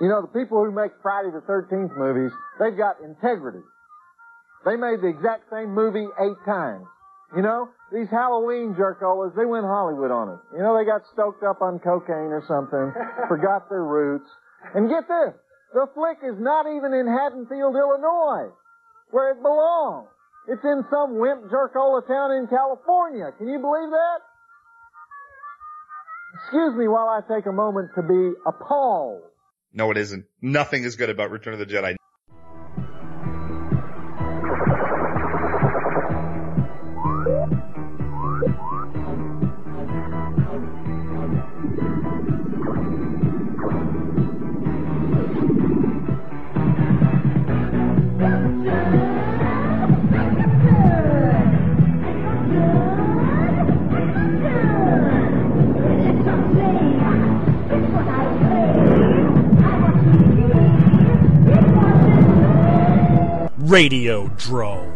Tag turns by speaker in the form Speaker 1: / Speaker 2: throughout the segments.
Speaker 1: You know, the people who make Friday the 13th movies, they've got integrity. They made the exact same movie eight times. You know, these Halloween jerkolas, they went Hollywood on it. You know, they got stoked up on cocaine or something, forgot their roots. And get this, the flick is not even in Haddonfield, Illinois, where it belongs. It's in some wimp jerkola town in California. Can you believe that? Excuse me while I take a moment to be appalled.
Speaker 2: No, it isn't. Nothing is good about Return of the Jedi.
Speaker 3: Radio Drome.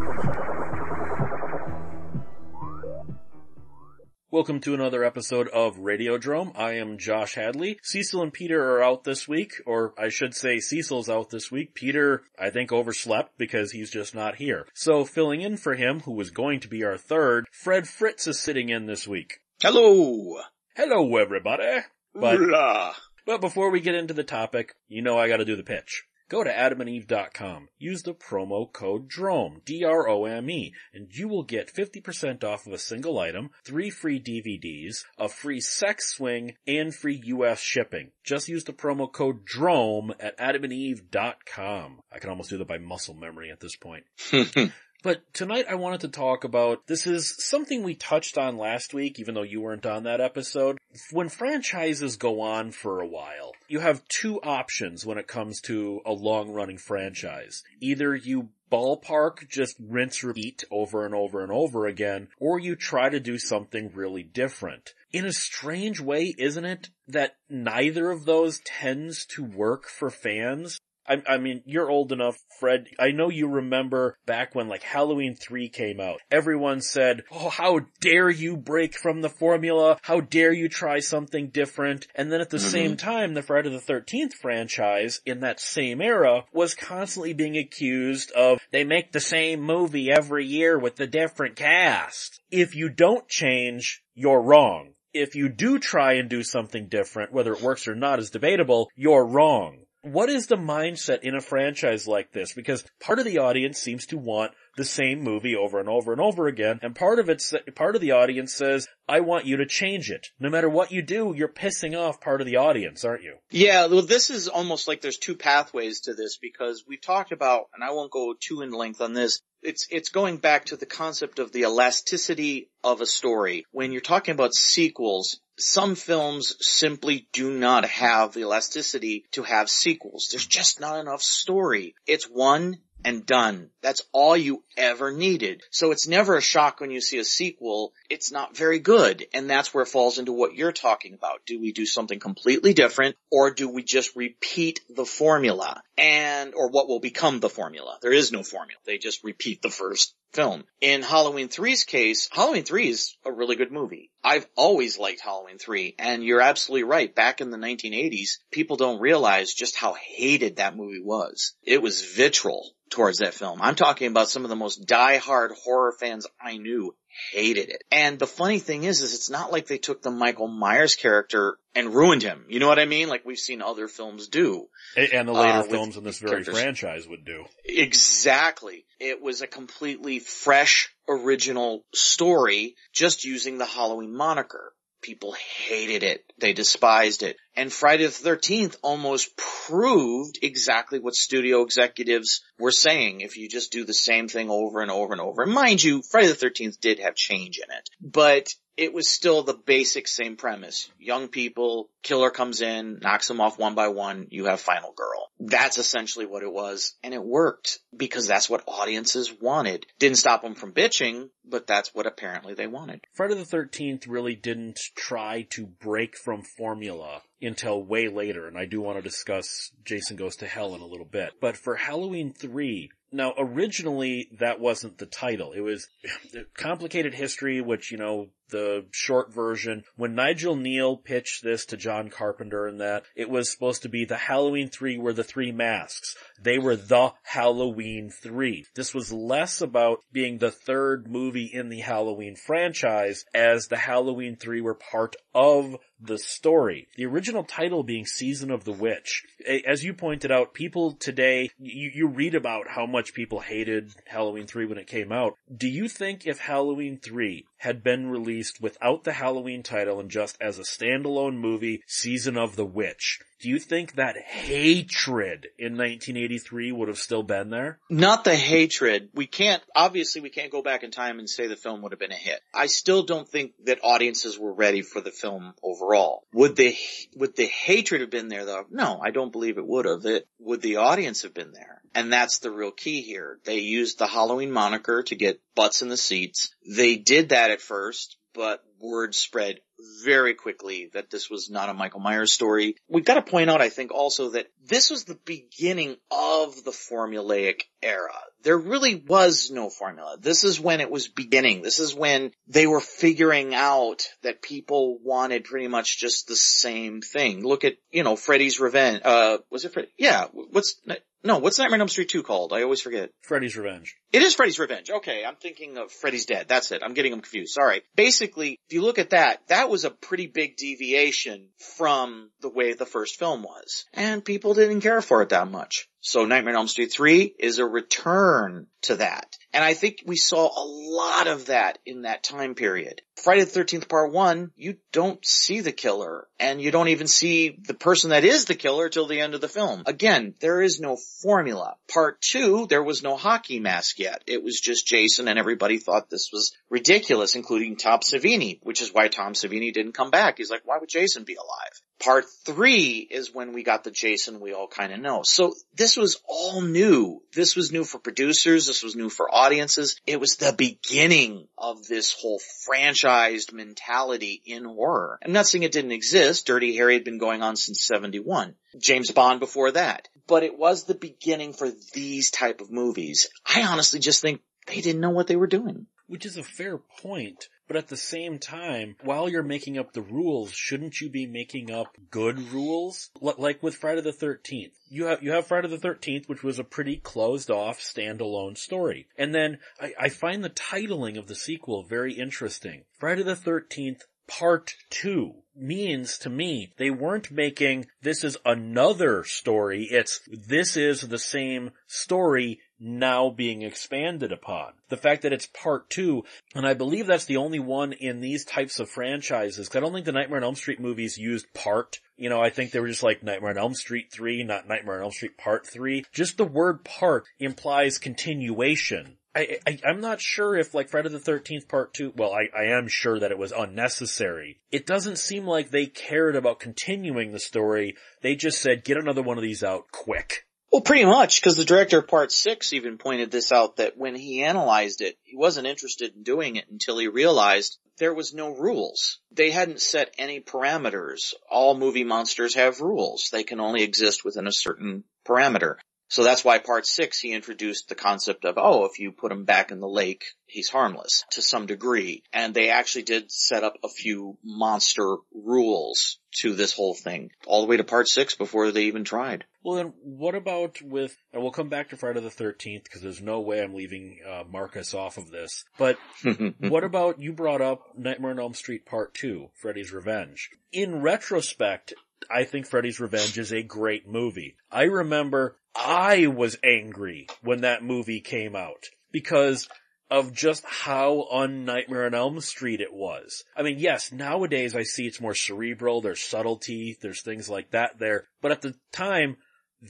Speaker 3: Welcome to another episode of Radio Radiodrome. I am Josh Hadley. Cecil and Peter are out this week, or I should say Cecil's out this week. Peter, I think, overslept because he's just not here. So filling in for him, who was going to be our third, Fred Fritz is sitting in this week.
Speaker 4: Hello!
Speaker 3: Hello everybody! But,
Speaker 4: Hoorah.
Speaker 3: but before we get into the topic, you know I gotta do the pitch. Go to adamandeve.com, use the promo code DROME, D-R-O-M-E, and you will get 50% off of a single item, three free DVDs, a free sex swing, and free US shipping. Just use the promo code DROME at adamandeve.com. I can almost do that by muscle memory at this point. But tonight I wanted to talk about, this is something we touched on last week, even though you weren't on that episode. When franchises go on for a while, you have two options when it comes to a long running franchise. Either you ballpark, just rinse repeat over and over and over again, or you try to do something really different. In a strange way, isn't it, that neither of those tends to work for fans? I, I mean, you're old enough, Fred. I know you remember back when like Halloween 3 came out. Everyone said, oh, how dare you break from the formula? How dare you try something different? And then at the mm-hmm. same time, the Friday the 13th franchise in that same era was constantly being accused of, they make the same movie every year with a different cast. If you don't change, you're wrong. If you do try and do something different, whether it works or not is debatable, you're wrong what is the mindset in a franchise like this? Because part of the audience seems to want the same movie over and over and over again, and part of it, part of the audience says, I want you to change it. No matter what you do, you're pissing off part of the audience, aren't you?
Speaker 4: Yeah, well this is almost like there's two pathways to this because we've talked about, and I won't go too in length on this, it's, it's going back to the concept of the elasticity of a story. When you're talking about sequels, some films simply do not have the elasticity to have sequels. There's just not enough story. It's one and done. That's all you ever needed. So it's never a shock when you see a sequel. It's not very good. And that's where it falls into what you're talking about. Do we do something completely different or do we just repeat the formula and, or what will become the formula? There is no formula. They just repeat the first film. In Halloween 3's case, Halloween 3 is a really good movie. I've always liked Halloween 3 and you're absolutely right. Back in the 1980s, people don't realize just how hated that movie was. It was vitriol towards that film. I'm talking about some of the most die-hard horror fans I knew hated it. And the funny thing is, is it's not like they took the Michael Myers character and ruined him. You know what I mean? Like we've seen other films do.
Speaker 3: And the later
Speaker 4: Uh,
Speaker 3: films in this very
Speaker 4: characters.
Speaker 3: franchise would do.
Speaker 4: Exactly. It was a completely fresh, original story, just using the Halloween moniker. People hated it. They despised it. And Friday the 13th almost proved exactly what studio executives were saying. If you just do the same thing over and over and over. And mind you, Friday the 13th did have change in it. But it was still the basic same premise. Young people, killer comes in, knocks them off one by one, you have final girl. That's essentially what it was. And it worked because that's what audiences wanted. Didn't stop them from bitching, but that's what apparently they wanted.
Speaker 3: Friday the 13th really didn't try to break from formula until way later, and I do want to discuss Jason Goes to Hell in a little bit. But for Halloween 3, now originally that wasn't the title. It was Complicated History, which, you know, the short version. When Nigel Kneale pitched this to John Carpenter and that, it was supposed to be the Halloween 3 were the three masks. They were the Halloween 3. This was less about being the third movie in the Halloween franchise as the Halloween 3 were part of the story. The original title being Season of the Witch. As you pointed out, people today, you, you read about how much people hated Halloween 3 when it came out. Do you think if Halloween 3 had been released without the Halloween title and just as a standalone movie, Season of the Witch, do you think that hatred in 1983 would have still been there?
Speaker 4: Not the hatred. We can't, obviously we can't go back in time and say the film would have been a hit. I still don't think that audiences were ready for the film overall. Would the, would the hatred have been there though? No, I don't believe it would have. It, would the audience have been there? And that's the real key here. They used the Halloween moniker to get butts in the seats. They did that at first, but word spread very quickly that this was not a Michael Myers story. We've got to point out, I think also that this was the beginning of the formulaic era. There really was no formula. This is when it was beginning. This is when they were figuring out that people wanted pretty much just the same thing. Look at, you know, Freddy's Revenge, uh, was it Freddy? Yeah, what's, no, what's Nightmare on Elm Street 2 called? I always forget.
Speaker 3: Freddy's Revenge.
Speaker 4: It is Freddy's Revenge. Okay, I'm thinking of Freddy's Dead. That's it. I'm getting them confused. Sorry. Basically, if you look at that, that was a pretty big deviation from the way the first film was. And people didn't care for it that much. So Nightmare on Elm Street 3 is a return to that. And I think we saw a lot of that in that time period. Friday the 13th part 1, you don't see the killer and you don't even see the person that is the killer till the end of the film. Again, there is no formula. Part 2, there was no hockey mask yet. It was just Jason and everybody thought this was ridiculous, including Tom Savini, which is why Tom Savini didn't come back. He's like, why would Jason be alive? Part three is when we got the Jason we all kind of know. So this was all new. This was new for producers. This was new for audiences. It was the beginning of this whole franchised mentality in horror. I'm not saying it didn't exist. Dirty Harry had been going on since 71. James Bond before that. But it was the beginning for these type of movies. I honestly just think they didn't know what they were doing.
Speaker 3: Which is a fair point. But at the same time, while you're making up the rules, shouldn't you be making up good rules? L- like with Friday the 13th. You have, you have Friday the 13th, which was a pretty closed off standalone story. And then I, I find the titling of the sequel very interesting. Friday the 13th part two means to me they weren't making this is another story. It's this is the same story now being expanded upon. The fact that it's part two, and I believe that's the only one in these types of franchises, I don't think the Nightmare on Elm Street movies used part. You know, I think they were just like Nightmare on Elm Street 3, not Nightmare on Elm Street Part 3. Just the word part implies continuation. I, I, am not sure if like Friday the 13th part two, well, I, I am sure that it was unnecessary. It doesn't seem like they cared about continuing the story. They just said, get another one of these out quick.
Speaker 4: Well, pretty much, because the director of Part 6 even pointed this out that when he analyzed it, he wasn't interested in doing it until he realized there was no rules. They hadn't set any parameters. All movie monsters have rules. They can only exist within a certain parameter. So that's why part six, he introduced the concept of, oh, if you put him back in the lake, he's harmless to some degree. And they actually did set up a few monster rules to this whole thing all the way to part six before they even tried.
Speaker 3: Well then, what about with, and we'll come back to Friday the 13th because there's no way I'm leaving uh, Marcus off of this, but what about, you brought up Nightmare on Elm Street Part 2, Freddy's Revenge. In retrospect, I think Freddy's Revenge is a great movie. I remember I was angry when that movie came out because of just how un Nightmare on Elm Street it was. I mean, yes, nowadays I see it's more cerebral, there's subtlety, there's things like that there, but at the time,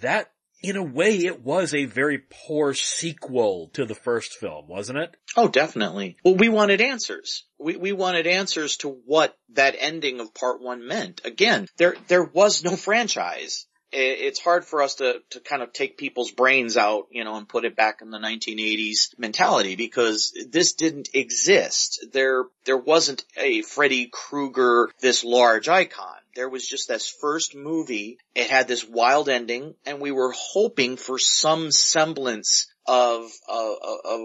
Speaker 3: that in a way, it was a very poor sequel to the first film, wasn't it?
Speaker 4: Oh, definitely. Well, we wanted answers. We, we wanted answers to what that ending of part one meant. Again, there, there was no franchise it's hard for us to, to kind of take people's brains out, you know, and put it back in the 1980s mentality because this didn't exist. There, there wasn't a Freddy Krueger, this large icon. There was just this first movie. It had this wild ending and we were hoping for some semblance of, of, of,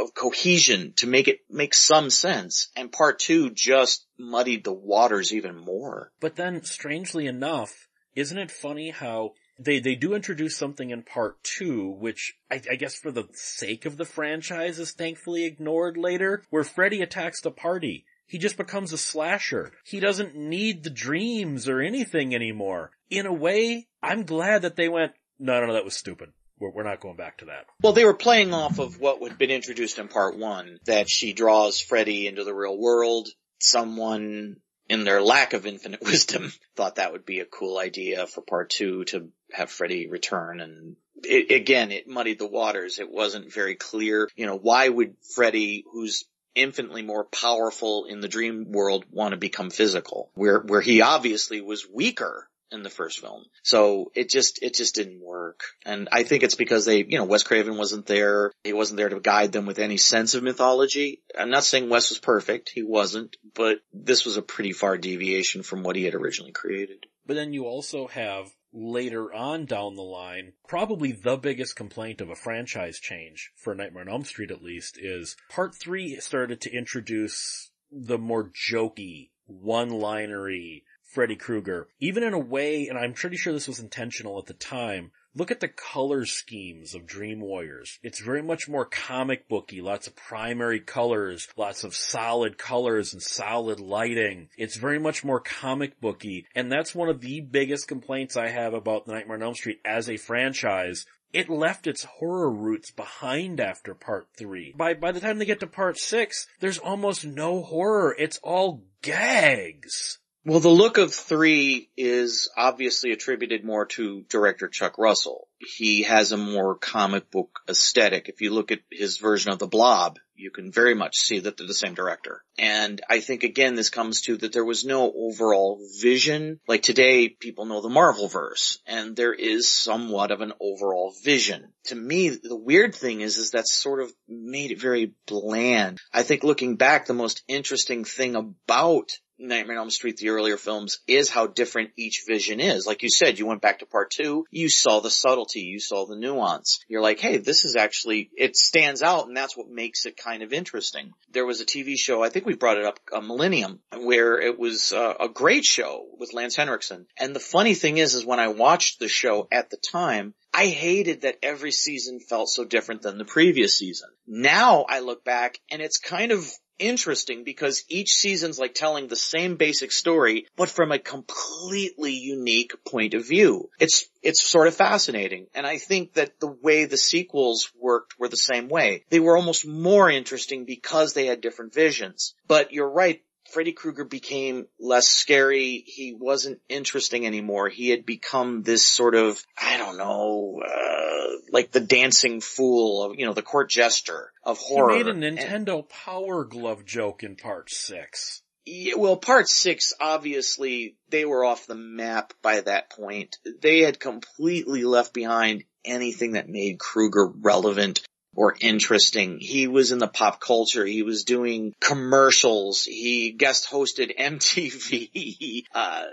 Speaker 4: of cohesion to make it make some sense. And part two just muddied the waters even more.
Speaker 3: But then, strangely enough, isn't it funny how they, they do introduce something in part two, which I, I, guess for the sake of the franchise is thankfully ignored later, where Freddy attacks the party. He just becomes a slasher. He doesn't need the dreams or anything anymore. In a way, I'm glad that they went, no, no, no, that was stupid. We're, we're not going back to that.
Speaker 4: Well, they were playing off of what had been introduced in part one, that she draws Freddy into the real world. Someone in their lack of infinite wisdom thought that would be a cool idea for part two to have Freddy return and it, again, it muddied the waters. It wasn't very clear. You know, why would Freddy, who's infinitely more powerful in the dream world, want to become physical? Where, where he obviously was weaker in the first film. So it just, it just didn't work. And I think it's because they, you know, Wes Craven wasn't there. He wasn't there to guide them with any sense of mythology. I'm not saying Wes was perfect. He wasn't, but this was a pretty far deviation from what he had originally created.
Speaker 3: But then you also have later on down the line, probably the biggest complaint of a franchise change for Nightmare on Elm Street at least is part three started to introduce the more jokey, one-linery, Freddy Krueger, even in a way, and I'm pretty sure this was intentional at the time, look at the color schemes of Dream Warriors. It's very much more comic booky, lots of primary colors, lots of solid colors and solid lighting. It's very much more comic booky, and that's one of the biggest complaints I have about the Nightmare on Elm Street as a franchise it left its horror roots behind after part three. By, by the time they get to part six, there's almost no horror. It's all gags.
Speaker 4: Well, the look of three is obviously attributed more to director Chuck Russell. He has a more comic book aesthetic. If you look at his version of the blob, you can very much see that they're the same director. And I think again, this comes to that there was no overall vision. Like today, people know the Marvel verse, and there is somewhat of an overall vision. To me, the weird thing is, is that sort of made it very bland. I think looking back, the most interesting thing about Nightmare on Elm Street, the earlier films, is how different each vision is. Like you said, you went back to part two, you saw the subtlety, you saw the nuance. You're like, hey, this is actually, it stands out and that's what makes it kind of interesting. There was a TV show, I think we brought it up, a Millennium, where it was uh, a great show with Lance Henriksen. And the funny thing is, is when I watched the show at the time, I hated that every season felt so different than the previous season. Now I look back and it's kind of interesting because each season's like telling the same basic story, but from a completely unique point of view. It's, it's sort of fascinating. And I think that the way the sequels worked were the same way. They were almost more interesting because they had different visions. But you're right, Freddy Krueger became less scary. He wasn't interesting anymore. He had become this sort of, I don't know, uh, like the dancing fool of, you know, the court jester of horror.
Speaker 3: He made a Nintendo and, Power Glove joke in part six.
Speaker 4: Yeah, well, part six, obviously, they were off the map by that point. They had completely left behind anything that made Krueger relevant or interesting. He was in the pop culture. He was doing commercials. He guest hosted MTV. Uh,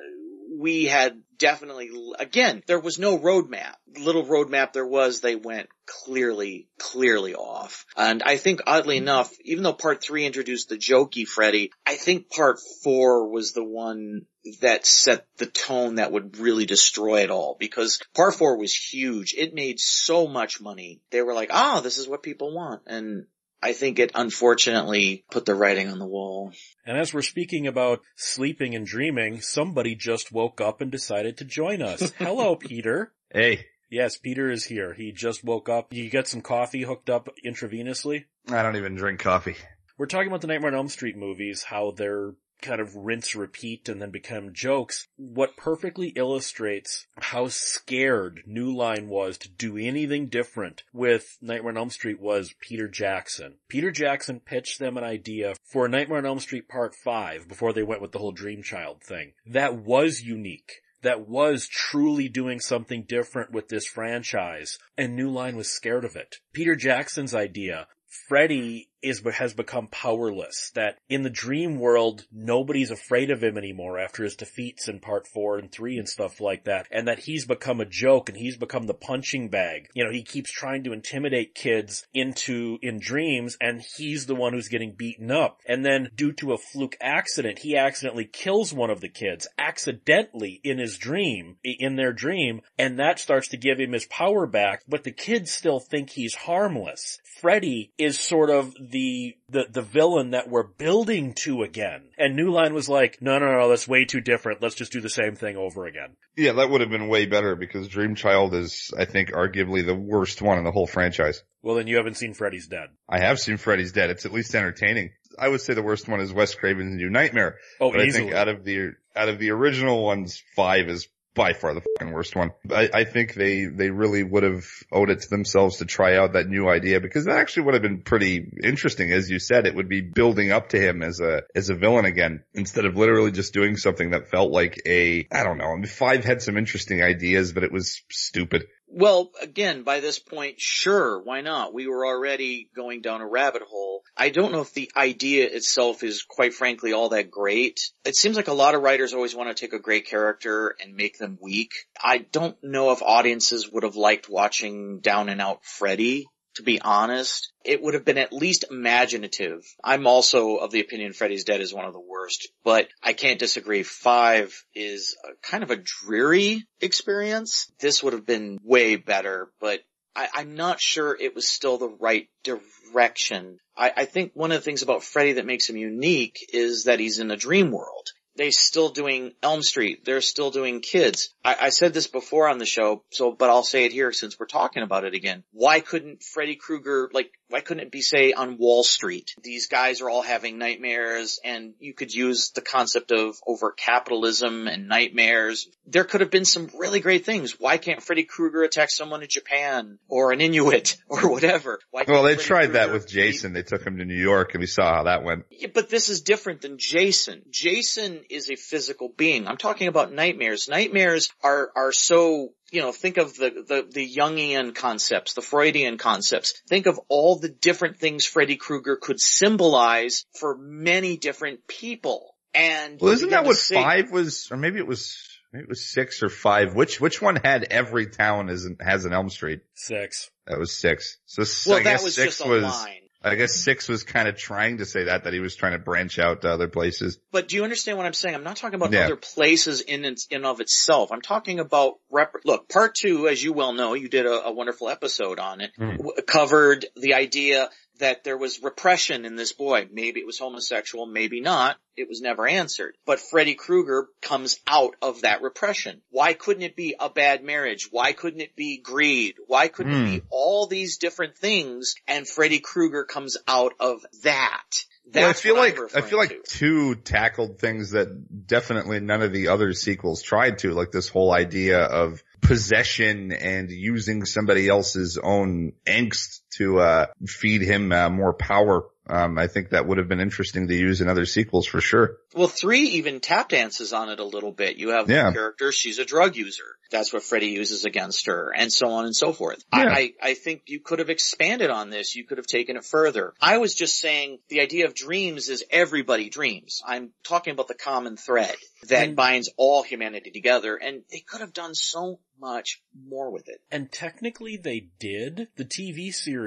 Speaker 4: we had definitely, again, there was no roadmap. little roadmap there was, they went clearly, clearly off. And I think oddly enough, even though part three introduced the jokey Freddy, I think part four was the one that set the tone that would really destroy it all because par four was huge. It made so much money. They were like, oh, this is what people want. And I think it unfortunately put the writing on the wall.
Speaker 3: And as we're speaking about sleeping and dreaming, somebody just woke up and decided to join us. Hello, Peter.
Speaker 2: Hey.
Speaker 3: Yes, Peter is here. He just woke up. You get some coffee hooked up intravenously?
Speaker 2: I don't even drink coffee.
Speaker 3: We're talking about the Nightmare on Elm Street movies, how they're kind of rinse repeat and then become jokes. What perfectly illustrates how scared New Line was to do anything different with Nightmare on Elm Street was Peter Jackson. Peter Jackson pitched them an idea for Nightmare on Elm Street Part 5 before they went with the whole Dream Child thing. That was unique that was truly doing something different with this franchise, and New Line was scared of it. Peter Jackson's idea Freddy is has become powerless. That in the dream world, nobody's afraid of him anymore after his defeats in part four and three and stuff like that. And that he's become a joke and he's become the punching bag. You know, he keeps trying to intimidate kids into, in dreams and he's the one who's getting beaten up. And then due to a fluke accident, he accidentally kills one of the kids accidentally in his dream, in their dream. And that starts to give him his power back, but the kids still think he's harmless. Freddy is sort of the, the, the villain that we're building to again. And New Line was like, no, no, no, that's way too different. Let's just do the same thing over again.
Speaker 2: Yeah, that would have been way better because Dream Child is, I think, arguably the worst one in the whole franchise.
Speaker 3: Well, then you haven't seen Freddy's Dead.
Speaker 2: I have seen Freddy's Dead. It's at least entertaining. I would say the worst one is Wes Craven's New Nightmare.
Speaker 3: Oh,
Speaker 2: but
Speaker 3: easily.
Speaker 2: I think out of the out of the original ones, five is by far the fucking worst one. I, I think they they really would have owed it to themselves to try out that new idea because that actually would have been pretty interesting. As you said, it would be building up to him as a as a villain again instead of literally just doing something that felt like a I don't know. I mean, five had some interesting ideas, but it was stupid.
Speaker 4: Well, again, by this point, sure, why not? We were already going down a rabbit hole. I don't know if the idea itself is quite frankly all that great. It seems like a lot of writers always want to take a great character and make them weak. I don't know if audiences would have liked watching down and out Freddy to be honest. It would have been at least imaginative. I'm also of the opinion Freddy's Dead is one of the worst, but I can't disagree. Five is kind of a dreary experience. This would have been way better, but I, I'm not sure it was still the right direction. I, I think one of the things about Freddy that makes him unique is that he's in a dream world they're still doing Elm Street. They're still doing kids. I, I, said this before on the show, so, but I'll say it here since we're talking about it again. Why couldn't Freddy Krueger, like, why couldn't it be say on Wall Street? These guys are all having nightmares and you could use the concept of over capitalism and nightmares. There could have been some really great things. Why can't Freddy Krueger attack someone in Japan or an Inuit or whatever? Why
Speaker 2: well, they
Speaker 4: Freddy
Speaker 2: tried that with Jason. Be... They took him to New York and we saw how that went.
Speaker 4: Yeah, but this is different than Jason. Jason is a physical being. I'm talking about nightmares. Nightmares are, are so you know, think of the, the, the Jungian concepts, the Freudian concepts. Think of all the different things Freddy Krueger could symbolize for many different people. And
Speaker 2: well, isn't that what say, five was, or maybe it was, maybe it was six or five. Which which one had every town as an, has an Elm Street?
Speaker 3: Six.
Speaker 2: That was six. So
Speaker 4: well,
Speaker 2: I
Speaker 4: that
Speaker 2: guess
Speaker 4: was
Speaker 2: six
Speaker 4: just a
Speaker 2: was.
Speaker 4: line.
Speaker 2: I guess six was kind of trying to say that, that he was trying to branch out to other places.
Speaker 4: But do you understand what I'm saying? I'm not talking about
Speaker 2: Yeah.
Speaker 4: other places in its, in of itself. I'm talking about rep- look, part two, as you well know, you did a, a wonderful episode on it,
Speaker 2: Hmm.
Speaker 4: w- covered the idea that there was repression in this boy. Maybe it was homosexual, maybe not. It was never answered. But Freddy Krueger comes out of that repression. Why couldn't it be a bad marriage? Why couldn't it be greed? Why couldn't it be hmm. all these different things and Freddy Krueger comes out of that? That's
Speaker 2: well, I feel like I feel like
Speaker 4: to.
Speaker 2: two tackled things that definitely none of the other sequels tried to, like this whole idea of possession and using somebody else's own angst to uh feed him uh, more power. Um, I think that would have been interesting to use in other sequels for sure.
Speaker 4: Well, three even tap dances on it a little bit. You have
Speaker 2: Yeah.
Speaker 4: the character, she's a drug user. That's what Freddy uses against her, and so on and so forth.
Speaker 2: Yeah.
Speaker 4: I, I, I think you could have expanded on this. You could have taken it further. I was just saying the idea of dreams is everybody dreams. I'm talking about the common thread that
Speaker 3: And-
Speaker 4: binds all humanity together, and they could have done so much more with it.
Speaker 3: And technically they did. The TV series,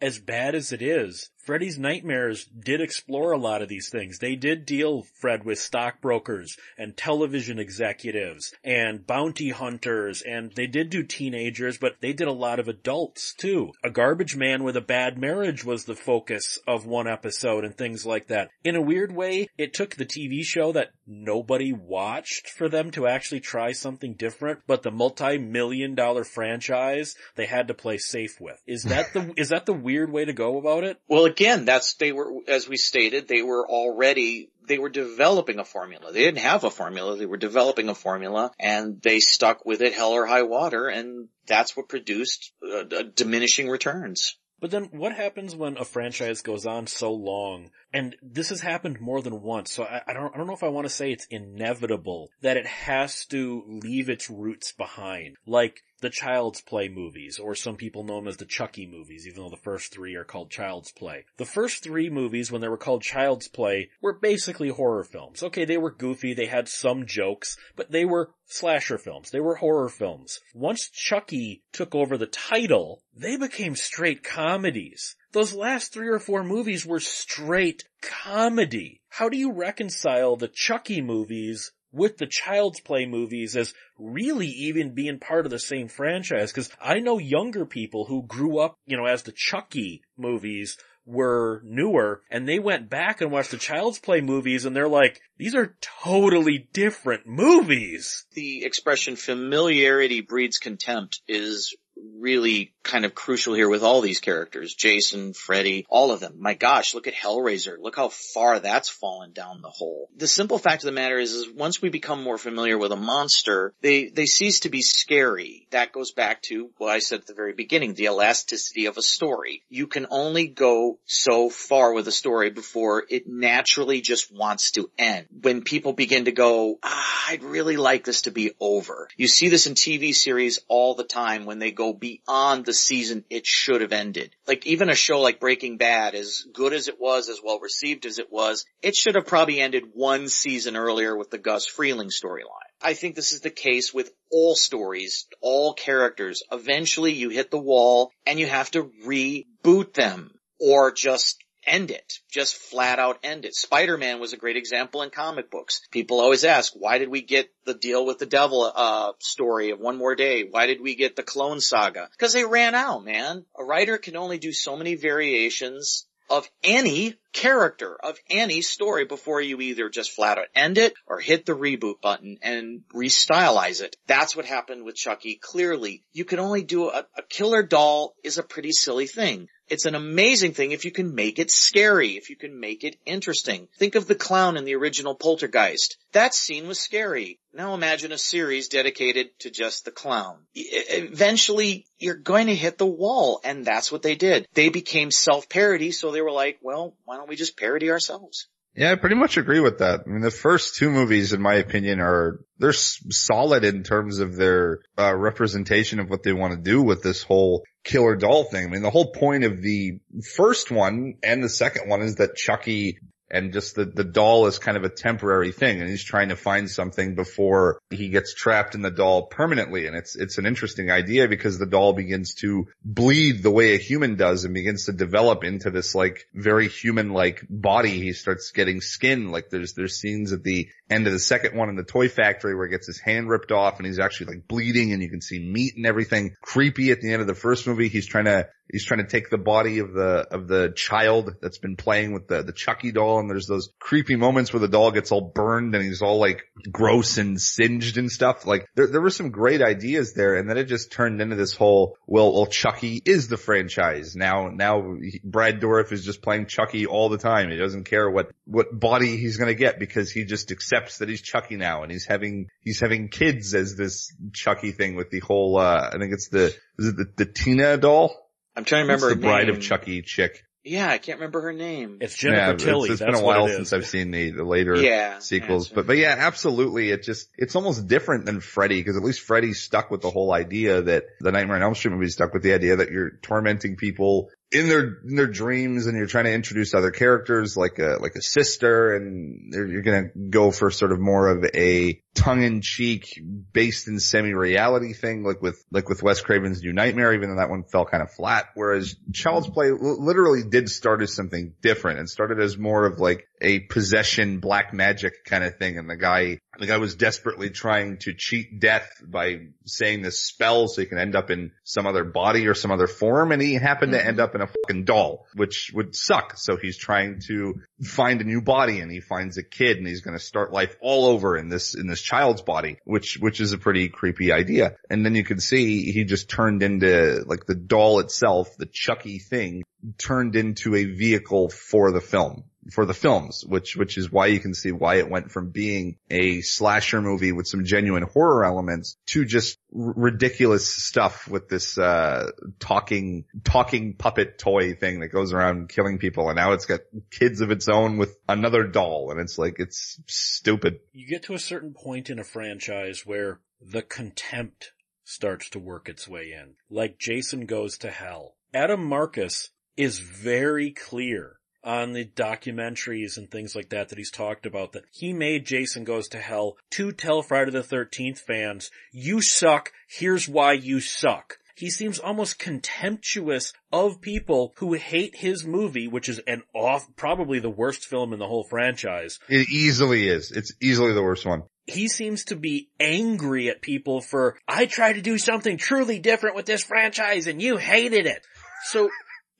Speaker 3: as bad as it is, Freddy's Nightmares did explore a lot of these things. They did deal, Fred, with stockbrokers and television executives and bounty hunters and they did do teenagers, but they did a lot of adults too. A garbage man with a bad marriage was the focus of one episode and things like that. In a weird way, it took the TV show that nobody watched for them to actually try something different, but the multi-million dollar franchise they had to play safe with. Is that the, is that the weird way to go about it?
Speaker 4: Well, again, that's, they were, as we stated, they were already, they were developing a formula. They didn't have a formula, they were developing a formula, and they stuck with it hell or high water, and that's what produced uh, uh, diminishing returns.
Speaker 3: But then what happens when a franchise goes on so long and this has happened more than once, so I, I don't, I don't know if I want to say it's inevitable that it has to leave its roots behind. Like, the Child's Play movies, or some people know them as the Chucky movies, even though the first three are called Child's Play. The first three movies, when they were called Child's Play, were basically horror films. Okay, they were goofy, they had some jokes, but they were slasher films. They were horror films. Once Chucky took over the title, they became straight comedies. Those last three or four movies were straight comedy. How do you reconcile the Chucky movies with the Child's Play movies as really even being part of the same franchise. Cause I know younger people who grew up, you know, as the Chucky movies were newer and they went back and watched the Child's Play movies and they're like, these are totally different movies.
Speaker 4: The expression familiarity breeds contempt is really kind of crucial here with all these characters. Jason, Freddy, all of them. My gosh, look at Hellraiser. Look how far that's fallen down the hole. The simple fact of the matter is, is once we become more familiar with a monster, they, they cease to be scary. That goes back to what I said at the very beginning, the elasticity of a story. You can only go so far with a story before it naturally just wants to end. When people begin to go, ah, I'd really like this to be over. You see this in TV series all the time when they go beyond the season it should have ended. Like even a show like Breaking Bad, as good as it was, as well received as it was, it should have probably ended one season earlier with the Gus Fring storyline. I think this is the case with all stories, all characters. Eventually you hit the wall and you have to reboot them or just end it. Just flat out end it. Spider-Man was a great example in comic books. People always ask, why did we get the deal with the devil, uh, story of One More Day? Why did we get the Clone Saga? Cause they ran out, man. A writer can only do so many variations of any character of any story before you either just flat out end it or hit the reboot button and restylize it. That's what happened with Chucky. Clearly, you can only do a, a killer doll is a pretty silly thing. It's an amazing thing if you can make it scary, if you can make it interesting. Think of the clown in the original Poltergeist. That scene was scary. Now imagine a series dedicated to just the clown. Eventually, you're going to hit the wall, and that's what they did. They became self-parody, so they were like, well, why don't we just parody ourselves?
Speaker 2: Yeah, I pretty much agree with that. I mean, the first two movies, in my opinion, are they're solid in terms of their uh, representation of what they want to do with this whole killer doll thing. I mean, the whole point of the first one and the second one is that Chucky and just the, the doll is kind of a temporary thing and he's trying to find something before he gets trapped in the doll permanently. And it's, it's an interesting idea because the doll begins to bleed the way a human does and begins to develop into this like very human like body. He starts getting skin. Like there's, there's scenes at the end of the second one in the toy factory where he gets his hand ripped off and he's actually like bleeding and you can see meat and everything creepy at the end of the first movie. He's trying to, he's trying to take the body of the, of the child that's been playing with the, the Chucky doll and there's those creepy moments where the doll gets all burned and he's all like gross and singed and stuff. Like there, there were some great ideas there and then it just turned into this whole, well, well, Chucky is the franchise. Now, now Brad Dourif is just playing Chucky all the time. He doesn't care what, what body he's going to get because he just accepts that he's Chucky now and he's having, he's having kids as this Chucky thing with the whole, uh, I think it's the, is it the, the Tina doll?
Speaker 4: I'm trying to remember
Speaker 2: the bride name. of Chucky chick.
Speaker 4: Yeah, I can't remember her name.
Speaker 3: It's Jennifer yeah, Tilly.
Speaker 2: it's, it's been a while since I've seen the, the later yeah, sequels, yeah, but but yeah, absolutely. It just it's almost different than Freddy because at least Freddy stuck with the whole idea that the Nightmare on Elm Street movie stuck with the idea that you're tormenting people in their in their dreams and you're trying to introduce other characters like a like a sister and you're going to go for sort of more of a tongue-in-cheek based in semi-reality thing like with like with Wes Craven's New Nightmare even though that one fell kind of flat. Whereas Child's Play l- literally did start as something different and started as more of like a possession black magic kind of thing. And the guy the guy was desperately trying to cheat death by saying this spell so he can end up in some other body or some other form. And he happened to mm-hmm. end up in a fucking doll, which would suck. So he's trying to find a new body and he finds a kid and he's going to start life all over in this, in this child's body, which, which is a pretty creepy idea. And then you can see he just turned into like the doll itself, the Chucky thing turned into a vehicle for the film for the films, which, which is why you can see why it went from being a slasher movie with some genuine horror elements to just r- ridiculous stuff with this, uh, talking, talking puppet toy thing that goes around killing people. And now it's got kids of its own with another doll. And it's like, it's stupid.
Speaker 3: You get to a certain point in a franchise where the contempt starts to work its way in. Like Jason Goes to Hell. Adam Marcus is very clear on the documentaries and things like that that he's talked about that he made Jason Goes to Hell to tell Friday the 13th fans, you suck, here's why you suck. He seems almost contemptuous of people who hate his movie, which is an off, probably the worst film in the whole franchise.
Speaker 2: It easily is. It's easily the worst one.
Speaker 3: He seems to be angry at people for, I tried to do something truly different with this franchise and you hated it. So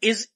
Speaker 3: is,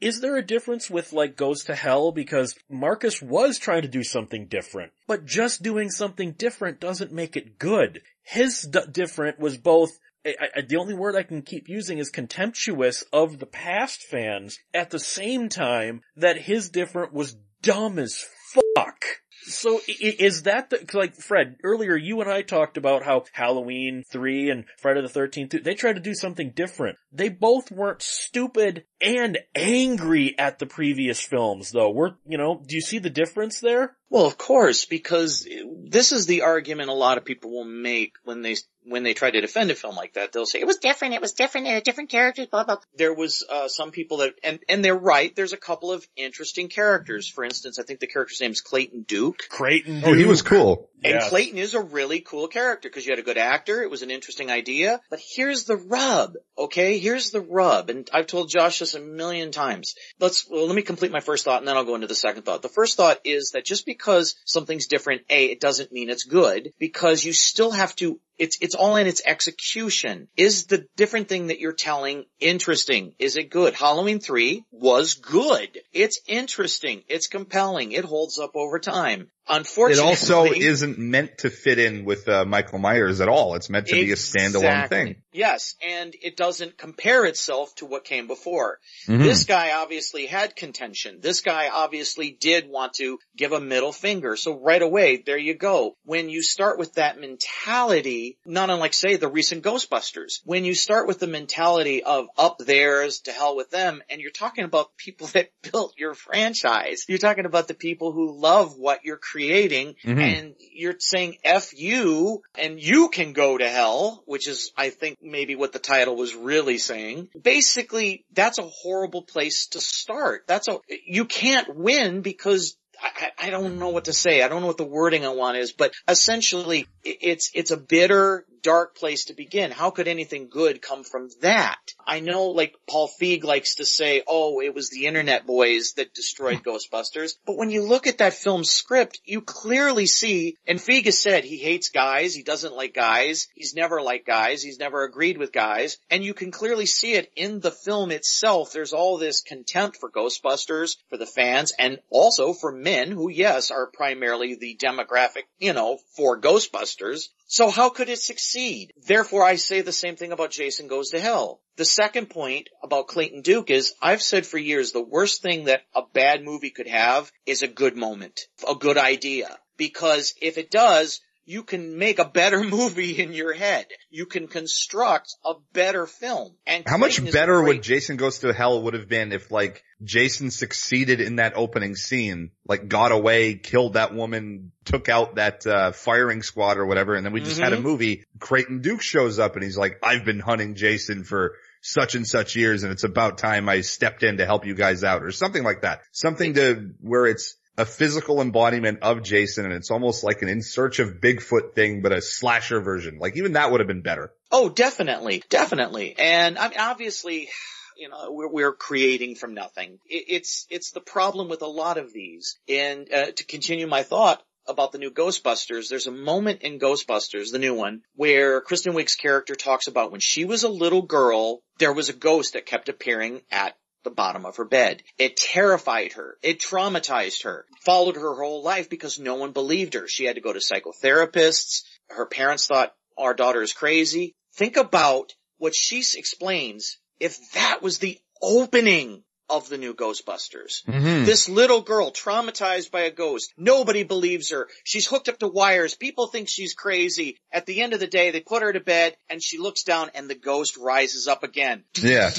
Speaker 3: is there a difference with like Goes to Hell? Because Marcus was trying to do something different, but just doing something different doesn't make it good. His d- different was both I, I, the only word I can keep using is contemptuous of the past fans at the same time that his different was dumb as fuck. So is that the, like Fred, earlier you and I talked about how Halloween 3 and Friday the 13th, they tried to do something different. They both weren't stupid and angry at the previous films though. We're, you know, do you see the difference there?
Speaker 4: Well, of course, because this is the argument a lot of people will make when they when they try to defend a film like that. They'll say it was different, it was different, it had different characters, blah blah. There was uh, some people that, and and they're right. There's a couple of interesting characters. For instance, I think the character's name is Clayton Duke.
Speaker 3: Clayton.
Speaker 2: Duke. Oh, he was cool.
Speaker 4: And yeah. Clayton is a really cool character because you had a good actor. It was an interesting idea. But here's the rub. Okay, here's the rub. And I've told Josh this a million times. Let's well, let me complete my first thought, and then I'll go into the second thought. The first thought is that just because something's different, a, it doesn't mean it's good because you still have to it's, it's all in its execution. Is the different thing that you're telling interesting? Is it good? Halloween 3 was good. It's interesting. It's compelling. It holds up over time. Unfortunately,
Speaker 2: it also isn't meant to fit in with uh, Michael Myers at all. It's meant to exactly. be a standalone thing.
Speaker 4: Yes, and it doesn't compare itself to what came before. Mm-hmm. This guy obviously had contention. This guy obviously did want to give a middle finger. So right away, there you go. When you start with that mentality, not unlike say the recent Ghostbusters, when you start with the mentality of up theirs to hell with them, and you're talking about people that built your franchise, you're talking about the people who love what you're creating mm-hmm. and you're saying F you and you can go to hell, which is I think maybe what the title was really saying. Basically, that's a horrible place to start. That's a, you can't win because I, I, don't know what to say. I don't know what the wording I want is, but essentially it's, it's a bitter, dark place to begin. How could anything good come from that? I know like Paul Feig likes to say, oh, it was the internet boys that destroyed hmm. Ghostbusters. But when you look at that film script, you clearly see, and Feig has said he hates guys, he doesn't like guys, he's never liked guys, he's never agreed with guys, and you can clearly see it in the film itself. There's all this contempt for Ghostbusters, for the fans, and also for men who, yes, are primarily the demographic, you know, for Ghostbusters. So how could it succeed? Therefore I say the same thing about Jason Goes to Hell. The second point about Clayton Duke is I've said for years the worst thing that a bad movie could have is a good moment, a good idea. Because if it does, you can make a better movie in your head. You can construct a better film. And
Speaker 2: how much better would Jason Goes to Hell would have been if like Jason succeeded in that opening scene, like got away, killed that woman, took out that uh, firing squad or whatever, and then we just mm-hmm. had a mm-hmm. movie. Creighton Duke shows up and he's like, "I've been hunting Jason for." such and such years and it's about time I stepped in to help you guys out or something like that. Something to where it's a physical embodiment of Jason and it's almost like an in search of Bigfoot thing, but a slasher version. Like even that would have been better.
Speaker 4: Oh, definitely. Definitely. And I mean, obviously, you know, we're, we're creating from nothing. It, it's, it's the problem with a lot of these. And uh, to continue my thought, about the new Ghostbusters, there's a moment in Ghostbusters, the new one, where Kristen Wiig's character talks about when she was a little girl, there was a ghost that kept appearing at the bottom of her bed. It terrified her. It traumatized her. Followed her whole life because no one believed her. She had to go to psychotherapists. Her parents thought our daughter is crazy. Think about what she explains if that was the opening of the new Ghostbusters.
Speaker 2: Mhm.
Speaker 4: This little girl traumatized by a ghost. Nobody believes her. She's hooked up to wires. People think she's crazy. At the end of the day, they put her to bed and she looks down and the ghost rises up again.
Speaker 2: Yeah.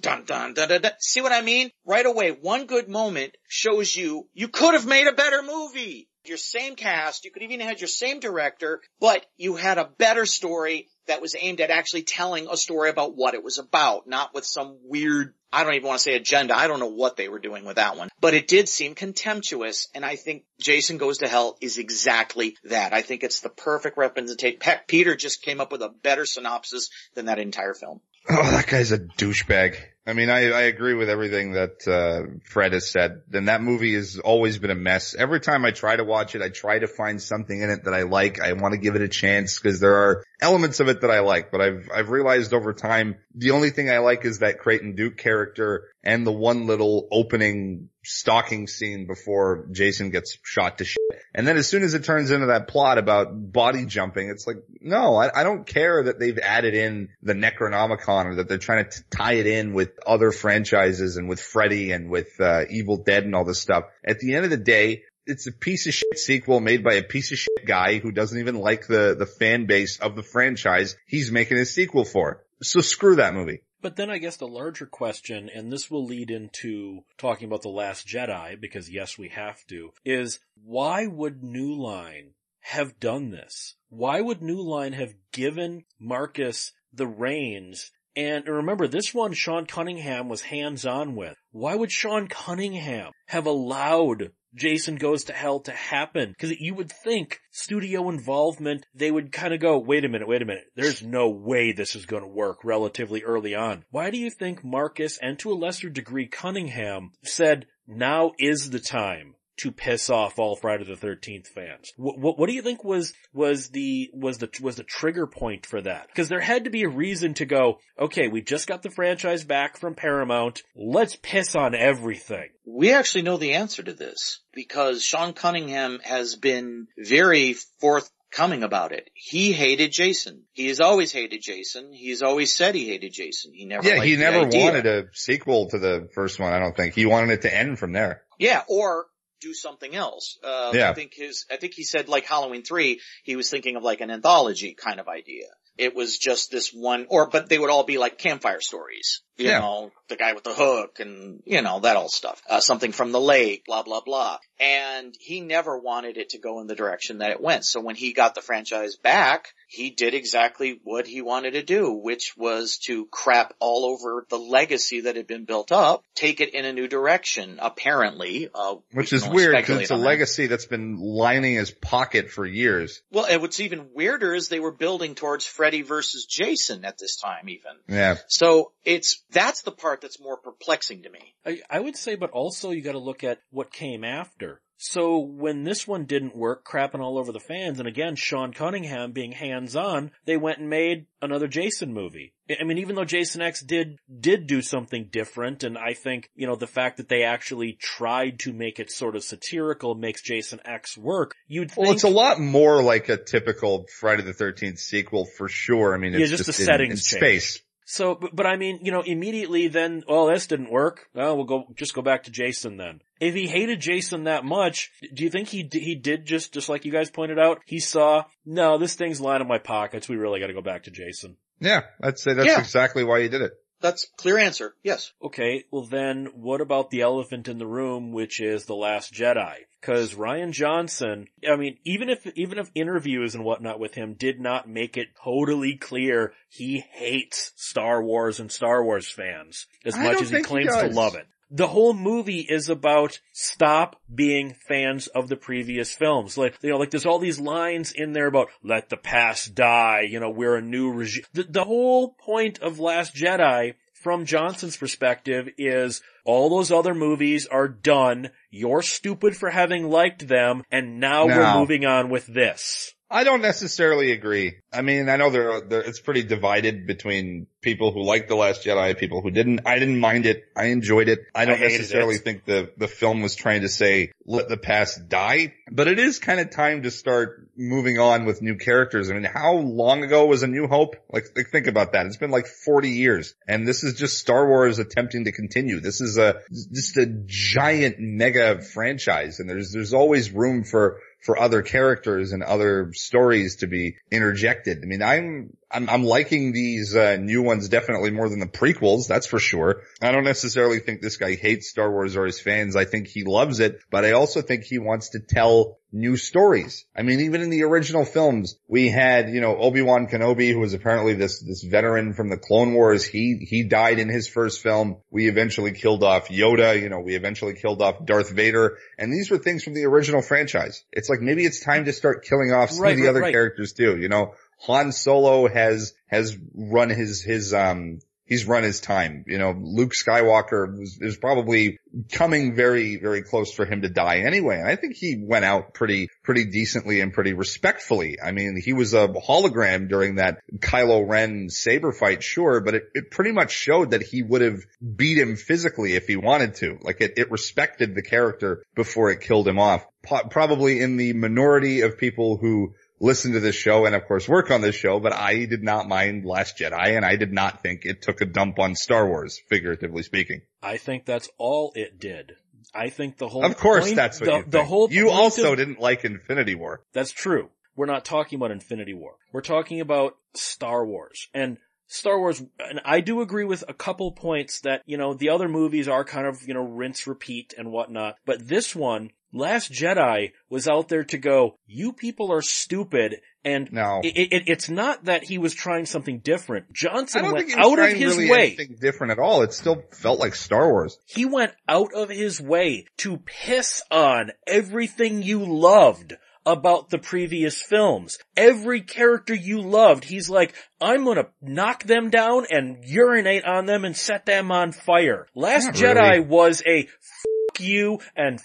Speaker 4: Dun, dun, dun. See what I mean? Right away, one good moment shows you, you could have made a better movie. Your same cast, you could have even had your same director, but you had a better story that was aimed at actually telling a story about what it was about, not with some weird, I don't even want to say agenda. I don't know what they were doing with that one, but it did seem contemptuous. And I think Jason Goes to Hell is exactly that. I think it's the perfect representation. Pe- Peter just came up with a better synopsis than that entire film.
Speaker 2: Oh, that guy's a douchebag. I mean, I, I agree with everything that, uh, Fred has said. And that movie has always been a mess. Every time I try to watch it, I try to find something in it that I like. I want to give it a chance because there are elements of it that I like, but I've, I've realized over time, the only thing I like is that Creighton Duke character and the one little opening stalking scene before Jason gets shot to shit. And then as soon as it turns into that plot about body jumping, it's like, no, I, I don't care that they've added in the Necronomicon or that they're trying to t- tie it in with other franchises and with Freddy and with, uh, Evil Dead and all this stuff. At the end of the day, it's a piece of shit sequel made by a piece of shit guy who doesn't even like the, the fan base of the franchise he's making a sequel for. So screw that movie.
Speaker 3: But then I guess the larger question, and this will lead into talking about The Last Jedi, because yes, we have to, is why would New Line have done this? Why would New Line have given Marcus the reins? And remember, this one Sean Cunningham was hands on with. Why would Sean Cunningham have allowed Jason Goes to Hell to happen? Because you would think studio involvement, they would kind of go, wait a minute, wait a minute. There's no way this is going to work relatively early on. Why do you think Marcus and to a lesser degree Cunningham said, now is the time to piss off all Friday the 13th fans. What, what, what do you think was, was the, was the, was the trigger point for that? Cause there had to be a reason to go, okay, we just got the franchise back from Paramount. Let's piss on everything.
Speaker 4: We actually know the answer to this because Sean Cunningham has been very forthcoming about it. He hated Jason. He has always hated Jason. He's always said he hated Jason. He never
Speaker 2: Yeah,
Speaker 4: liked
Speaker 2: he
Speaker 4: the
Speaker 2: never
Speaker 4: idea.
Speaker 2: wanted a sequel to the first one, I don't think. He wanted it to end from there.
Speaker 4: Yeah, or do something else. Uh,
Speaker 2: Yeah.
Speaker 4: I think his, I think he said like Halloween 3, he was thinking of like an anthology kind of idea. It was just this one, or, but they would all be like campfire stories. You
Speaker 2: Yeah.
Speaker 4: know, the guy with the hook and, you know, that old stuff. Uh, something from the lake, blah, blah, blah. And he never wanted it to go in the direction that it went. So when he got the franchise back, he did exactly what he wanted to do, which was to crap all over the legacy that had been built up, take it in a new direction, apparently. Uh,
Speaker 2: Which
Speaker 4: can
Speaker 2: is weird because it's a
Speaker 4: that.
Speaker 2: legacy that's been lining his pocket for years.
Speaker 4: Well, and what's even weirder is they were building towards Freddy versus Jason at this time even.
Speaker 2: Yeah.
Speaker 4: So it's, that's the part that's more perplexing to me.
Speaker 3: I, I would say, but also you gotta look at what came after. So when this one didn't work, crapping all over the fans, and again, Sean Cunningham being hands-on, they went and made another Jason movie. I I mean, even though Jason X did, did do something different, and I think, you know, the fact that they actually tried to make it sort of satirical makes Jason X work, you'd think.
Speaker 2: Well, it's a lot more like a typical Friday the 13th sequel for sure. I mean, it's
Speaker 3: Yeah, just the
Speaker 2: in-
Speaker 3: settings
Speaker 2: in
Speaker 3: change.
Speaker 2: space.
Speaker 3: So, but, but I mean, you know, immediately then, well, this didn't work. Well, we'll go, just go back to Jason then. If he hated Jason that much, do you think he, he did just, just like you guys pointed out, he saw, no, this thing's lining my pockets. We really gotta go back to Jason.
Speaker 2: Yeah, I'd say that's
Speaker 4: Yeah.
Speaker 2: exactly why he did it.
Speaker 4: That's clear answer. Yes.
Speaker 3: Okay, well then, what about the elephant in the room, which is The Last Jedi? Cause Rian Johnson, I mean, even if, even if interviews and whatnot with him did not make it totally clear he hates Star Wars and Star Wars fans as
Speaker 2: I
Speaker 3: much as he
Speaker 2: think he
Speaker 3: claims to love it. The whole movie is about stop being fans of the previous films. Like, you know, like there's all these lines in there about let the past die, you know, we're a new regime. The, the whole point of Last Jedi from Johnson's perspective is all those other movies are done. You're stupid for having liked them and now
Speaker 2: Now.
Speaker 3: we're moving on with this.
Speaker 2: I don't necessarily agree. I mean, I know there, there, it's pretty divided between people who like The Last Jedi, people who didn't. I didn't mind it. I enjoyed it. I don't
Speaker 3: I
Speaker 2: necessarily
Speaker 3: it.
Speaker 2: think the, the film was trying to say, let the past die, but it is kind of time to start moving on with new characters. I mean, how long ago was A New Hope? Like, like think about that. It's been like 40 years and this is just Star Wars attempting to continue. This is a, just a giant mega franchise and there's, there's always room for, for other characters and other stories to be interjected. I mean, I'm, I'm, I'm liking these, uh, new ones definitely more than the prequels, that's for sure. I don't necessarily think this guy hates Star Wars or his fans. I think he loves it, but I also think he wants to tell new stories. I mean, even in the original films, we had, you know, Obi-Wan Kenobi, who was apparently this, this veteran from the Clone Wars. He, he died in his first film. We eventually killed off Yoda. You know, we eventually killed off Darth Vader. And these were things from the original franchise. It's like maybe it's time to start killing off some
Speaker 3: Right,
Speaker 2: of the
Speaker 3: right,
Speaker 2: other
Speaker 3: right.
Speaker 2: characters too. You know, Han Solo has, has run his, his, um, he's run his time. You know, Luke Skywalker was, is probably coming very, very close for him to die anyway. And I think he went out pretty, pretty decently and pretty respectfully. I mean, he was a hologram during that Kylo Ren saber fight, sure, but it, it pretty much showed that he would have beat him physically if he wanted to. Like it, it respected the character before it killed him off. Po- probably in the minority of people who listen to this show and of course work on this show, but I did not mind Last Jedi and I did not think it took a dump on Star Wars, figuratively speaking.
Speaker 3: I think that's all it did. I think the whole
Speaker 2: Of course
Speaker 3: point-
Speaker 2: that's what
Speaker 3: the,
Speaker 2: you think.
Speaker 3: the whole
Speaker 2: you also
Speaker 3: of-
Speaker 2: didn't like Infinity War.
Speaker 3: That's true. We're not talking about Infinity War. We're talking about Star Wars. And Star Wars, and I do agree with a couple points that, you know, the other movies are kind of, you know, rinse, repeat and whatnot. But this one, Last Jedi was out there to go, you people are stupid. And
Speaker 2: No.
Speaker 3: it, it, it's not that he was trying something different. Johnson went
Speaker 2: think he was
Speaker 3: out of
Speaker 2: trying
Speaker 3: his
Speaker 2: really
Speaker 3: way.
Speaker 2: anything different at all. It still felt like Star Wars.
Speaker 3: He went out of his way to piss on everything you loved about the previous films. Every character you loved, he's like, I'm gonna knock them down and urinate on them and set them on fire. Last
Speaker 2: Not
Speaker 3: Jedi
Speaker 2: really.
Speaker 3: was a fuck you and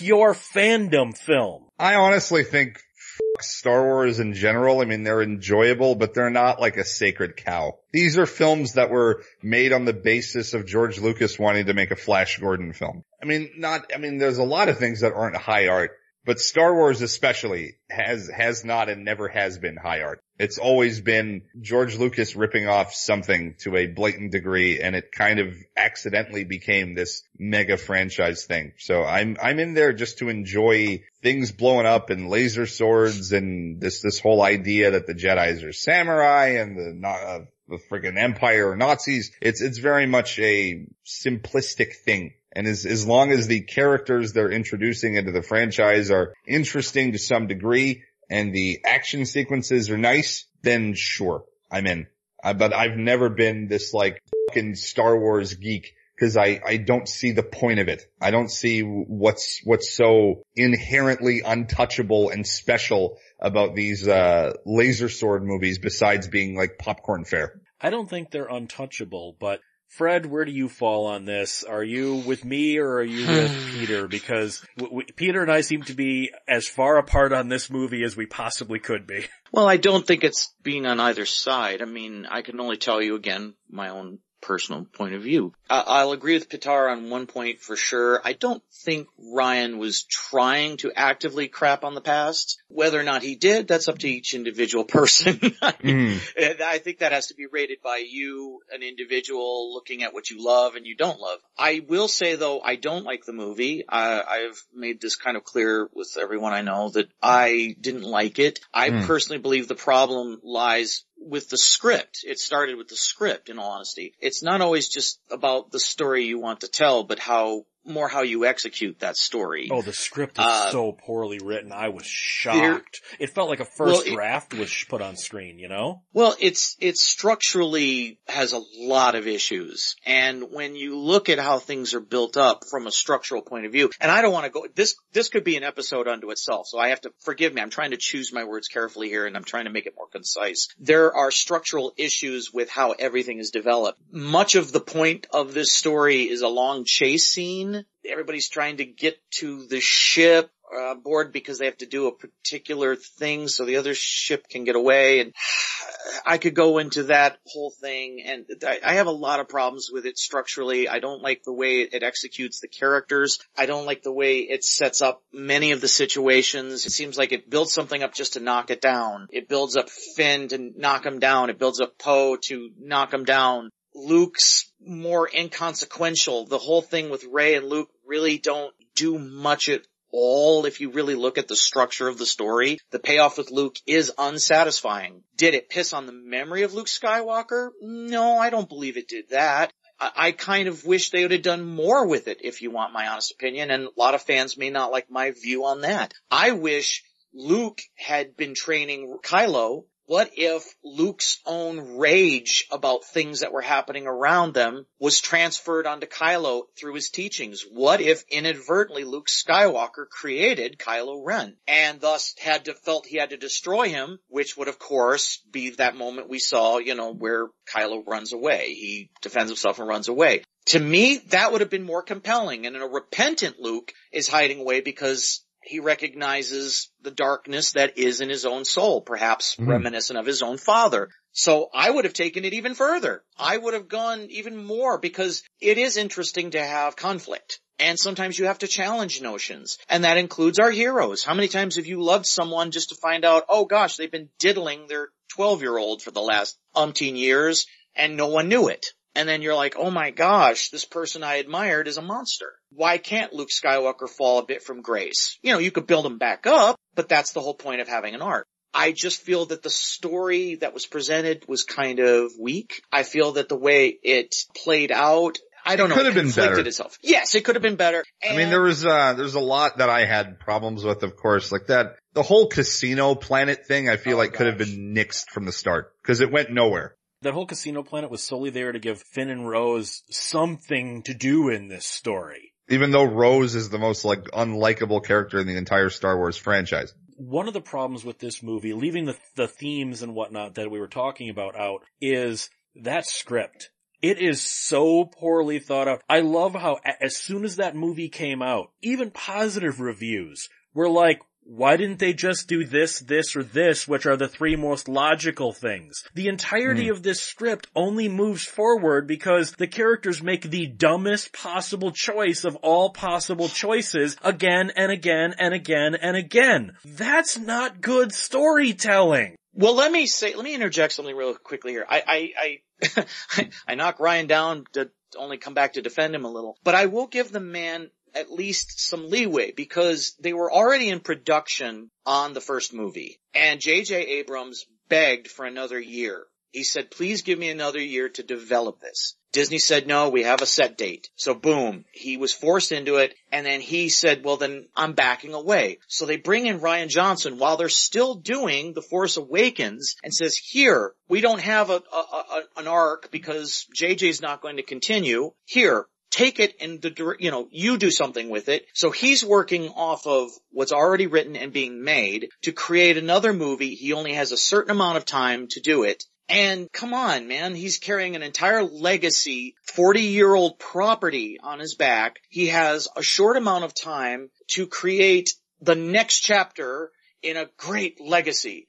Speaker 3: your fandom film.
Speaker 2: I honestly think Star Wars in general, I mean, they're enjoyable, but they're not like a sacred cow. These are films that were made on the basis of George Lucas wanting to make a Flash Gordon film. I mean, not, I mean, there's a lot of things that aren't high art, but Star Wars especially has, has not and never has been high art. It's always been George Lucas ripping off something to a blatant degree and it kind of accidentally became this mega franchise thing. So I'm, I'm in there just to enjoy things blowing up and laser swords and this, this whole idea that the Jedi's are samurai and the, uh, the friggin' empire or Nazis. It's, it's very much a simplistic thing. And as, as long as the characters they're introducing into the franchise are interesting to some degree and the action sequences are nice, then sure, I'm in. Uh, but I've never been this like fucking Star Wars geek because I, I don't see the point of it. I don't see what's, what's so inherently untouchable and special about these, uh, laser sword movies besides being like popcorn fare.
Speaker 3: I don't think they're untouchable, but Fred, where do you fall on this? Are you with me or are you with Peter? Because w- w- Peter and I seem to be as far apart on this movie as we possibly could be.
Speaker 4: Well, I don't think it's being on either side. I mean, I can only tell you again my own personal point of view. I- I'll agree with Pitar on one point for sure. I don't think Rian was trying to actively crap on the past. Whether or not he did, that's up to each individual person. I mean, and I think that has to be rated by you, an individual, looking at what you love and you don't love. I will say though, I don't like the movie. I, I've made this kind of clear with everyone I know that I didn't like it. I
Speaker 2: Hmm.
Speaker 4: personally believe the problem lies with the script. It started with the script, in all honesty. It's not always just about the story you want to tell, but how, more how you execute that story.
Speaker 3: Oh, the script is
Speaker 4: Uh,
Speaker 3: so poorly written. I was shocked. It felt like a first
Speaker 4: Well, it-
Speaker 3: draft was put on screen, you know?
Speaker 4: Well, it's, it structurally has a lot of issues. And when you look at how things are built up from a structural point of view, and I don't want to go, this, this could be an episode unto itself. So I have to forgive me. I'm trying to choose my words carefully here and I'm trying to make it more concise. There are structural issues with how everything is developed. Much of the point of this story is a long chase scene. Everybody's trying to get to the ship uh, board because they have to do a particular thing so the other ship can get away and I could go into that whole thing and I, I have a lot of problems with it structurally. I don't like the way it executes the characters. I don't like the way it sets up many of the situations. It seems like it builds something up just to knock it down. It builds up Finn to knock him down. It builds up Poe to knock him down. Luke's more inconsequential. The whole thing with Rey and Luke really don't do much at all if you really look at the structure of the story. The payoff with Luke is unsatisfying. Did it piss on the memory of Luke Skywalker? No, I don't believe it did that. I, kind of wish they would have done more with it if you want my honest opinion and a lot of fans may not like my view on that. I wish Luke had been training Kylo what if Luke's own rage about things that were happening around them was transferred onto Kylo through his teachings? What if inadvertently Luke Skywalker created Kylo Ren and thus had to felt he had to destroy him, which would of course be that moment we saw, you know, where Kylo runs away. He defends himself and runs away. To me, that would have been more compelling and a repentant Luke is hiding away because he recognizes the darkness that is in his own soul, perhaps mm-hmm. reminiscent of his own father. So I would have taken it even further. I would have gone even more because it is interesting to have conflict. And sometimes you have to challenge notions. And that includes our heroes. How many times have you loved someone just to find out, oh gosh, they've been diddling their 12 year old for the last umpteen years and no one knew it? And then you're like, oh my gosh, this person I admired is a monster. Why can't Luke Skywalker fall a bit from grace? You know, you could build him back up, but that's the whole point of having an arc. I just feel that the story that was presented was kind of weak. I feel that the way it played out I don't
Speaker 2: it
Speaker 4: know.
Speaker 2: Could have been better.
Speaker 4: Itself. Yes, it could have been better.
Speaker 2: And I mean, there was uh, there's a lot that I had problems with, of course, like that. The whole casino planet thing, I feel oh, like gosh. could have been nixed from the start because it went nowhere.
Speaker 3: That whole casino planet was solely there to give Finn and Rose something to do in this story.
Speaker 2: Even though Rose is the most like unlikable character in the entire Star Wars franchise.
Speaker 3: One of the problems with this movie, leaving the, the themes and whatnot that we were talking about out, is that script. It is so poorly thought out. I love how as soon as that movie came out, even positive reviews were like, why didn't they just do this, this, or this, which are the three most logical things? The entirety mm. of this script only moves forward because the characters make the dumbest possible choice of all possible choices again and again and again and again. That's not good storytelling.
Speaker 4: Well, let me say, let me interject something real quickly here. I, I, I, I knock Rian down to only come back to defend him a little, but I will give the man at least some leeway because they were already in production on the first movie and J.J. Abrams begged for another year. He said, please give me another year to develop this. Disney said, no, we have a set date. So boom, he was forced into it. And then he said, well then I'm backing away. So they bring in Rian Johnson while they're still doing The Force Awakens and says, here, we don't have a, a, a an arc because JJ's not going to continue. Here, take it and the, you know, you do something with it. So he's working off of what's already written and being made to create another movie. He only has a certain amount of time to do it. And come on, man, he's carrying an entire legacy, 40 year old property on his back. He has a short amount of time to create the next chapter in a great legacy.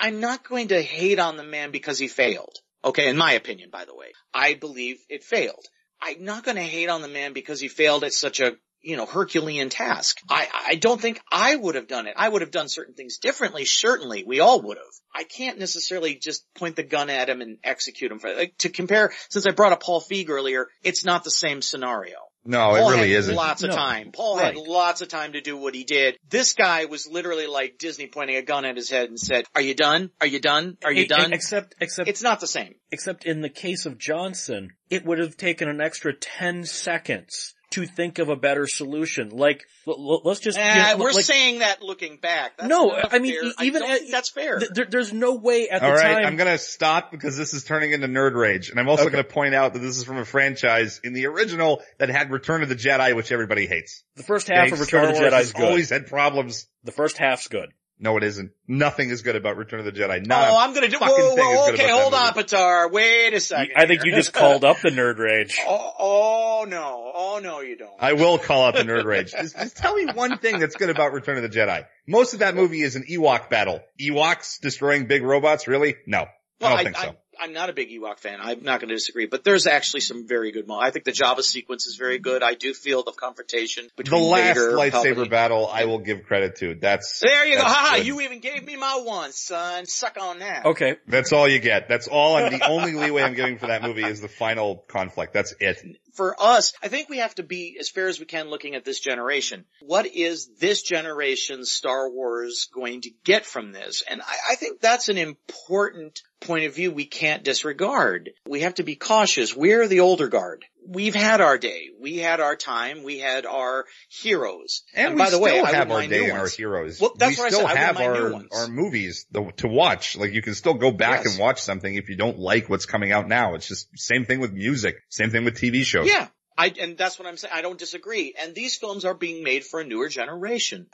Speaker 4: I, am not going to hate on the man because he failed. Okay, in my opinion, by the way. I believe it failed. I'm not going to hate on the man because he failed at such a you know, Herculean task. I, I don't think I would have done it. I would have done certain things differently, certainly. We all would have. I can't necessarily just point the gun at him and execute him for, like, to compare, since I brought up Paul Feig earlier, it's not the same scenario.
Speaker 2: No,
Speaker 4: Paul
Speaker 2: it really
Speaker 4: had
Speaker 2: isn't.
Speaker 4: Lots of
Speaker 3: no.
Speaker 4: time. Paul
Speaker 3: right.
Speaker 4: had lots of time to do what he did. This guy was literally like Disney pointing a gun at his head and said, "Are you done? Are you done? Are you done?"
Speaker 3: Except, except
Speaker 4: it's not the same.
Speaker 3: Except in the case of Johnson, it would have taken an extra ten seconds to think of a better solution. Like, l- let's just.
Speaker 4: Uh,
Speaker 3: you know,
Speaker 4: we're
Speaker 3: like,
Speaker 4: saying that looking back. That's
Speaker 3: no, I mean,
Speaker 4: fair.
Speaker 3: even
Speaker 4: I at, that's fair.
Speaker 3: Th- there, there's no way at
Speaker 2: All
Speaker 3: the
Speaker 2: right,
Speaker 3: time.
Speaker 2: I'm gonna stop because this is turning into nerd rage, and I'm also
Speaker 3: Okay.
Speaker 2: gonna point out that this is from a franchise in the original that had Return of the Jedi, which everybody hates.
Speaker 3: the first half
Speaker 2: Okay,
Speaker 3: of Return
Speaker 2: Star
Speaker 3: of the Jedi
Speaker 2: has
Speaker 3: is good.
Speaker 2: always had problems.
Speaker 3: The first half's good.
Speaker 2: No, it isn't. Nothing is good about Return of the Jedi. Not
Speaker 4: oh,
Speaker 2: a
Speaker 4: I'm gonna do,
Speaker 2: fucking
Speaker 4: whoa,
Speaker 2: thing
Speaker 4: whoa, okay, hold on, Patar. Wait a second.
Speaker 3: I think you just called up the nerd rage.
Speaker 4: Oh, oh no, oh no you don't.
Speaker 2: I will call out the nerd rage. Just, just tell me one thing that's good about Return of the Jedi. Most of that movie is an Ewok battle. Ewoks destroying big robots? Really? No. well, I don't think so.
Speaker 4: I'm not a big Ewok fan. I'm not going to disagree, but there's actually some very good moments. I think the Jabba sequence is very good. I do feel the confrontation between
Speaker 2: The
Speaker 4: between
Speaker 2: last
Speaker 4: Vader,
Speaker 2: lightsaber
Speaker 4: Palpatine.
Speaker 2: battle, I will give credit to. That's
Speaker 4: There you go.
Speaker 2: that's
Speaker 4: Haha,
Speaker 2: good.
Speaker 4: you even gave me my one, son. Suck on that.
Speaker 3: Okay.
Speaker 2: That's all you get. That's all. I'm the only leeway I'm giving for that movie is the final conflict. That's it.
Speaker 4: For us, I think we have to be as fair as we can looking at this generation. What is this generation's Star Wars going to get from this? And I, I think that's an important point of view we can't disregard. We have to be cautious. We're the older guard. We've had our day. We had our time. We had our heroes.
Speaker 2: And,
Speaker 4: by
Speaker 2: we
Speaker 4: the way,
Speaker 2: have our day and our heroes.
Speaker 4: Well, that's
Speaker 2: we
Speaker 4: what I
Speaker 2: still have our, our movies to watch. Like you can still go back
Speaker 4: Yes.
Speaker 2: and watch something if you don't like what's coming out now. It's just same thing with music. Same thing with TV shows.
Speaker 4: Yeah. I, and that's what I'm saying. I don't disagree. And these films are being made for a newer generation.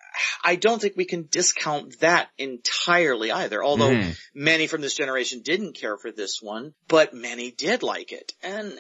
Speaker 4: I don't think we can discount that entirely either. Although
Speaker 2: Mhm.
Speaker 4: many from this generation didn't care for this one, but many did like it. And,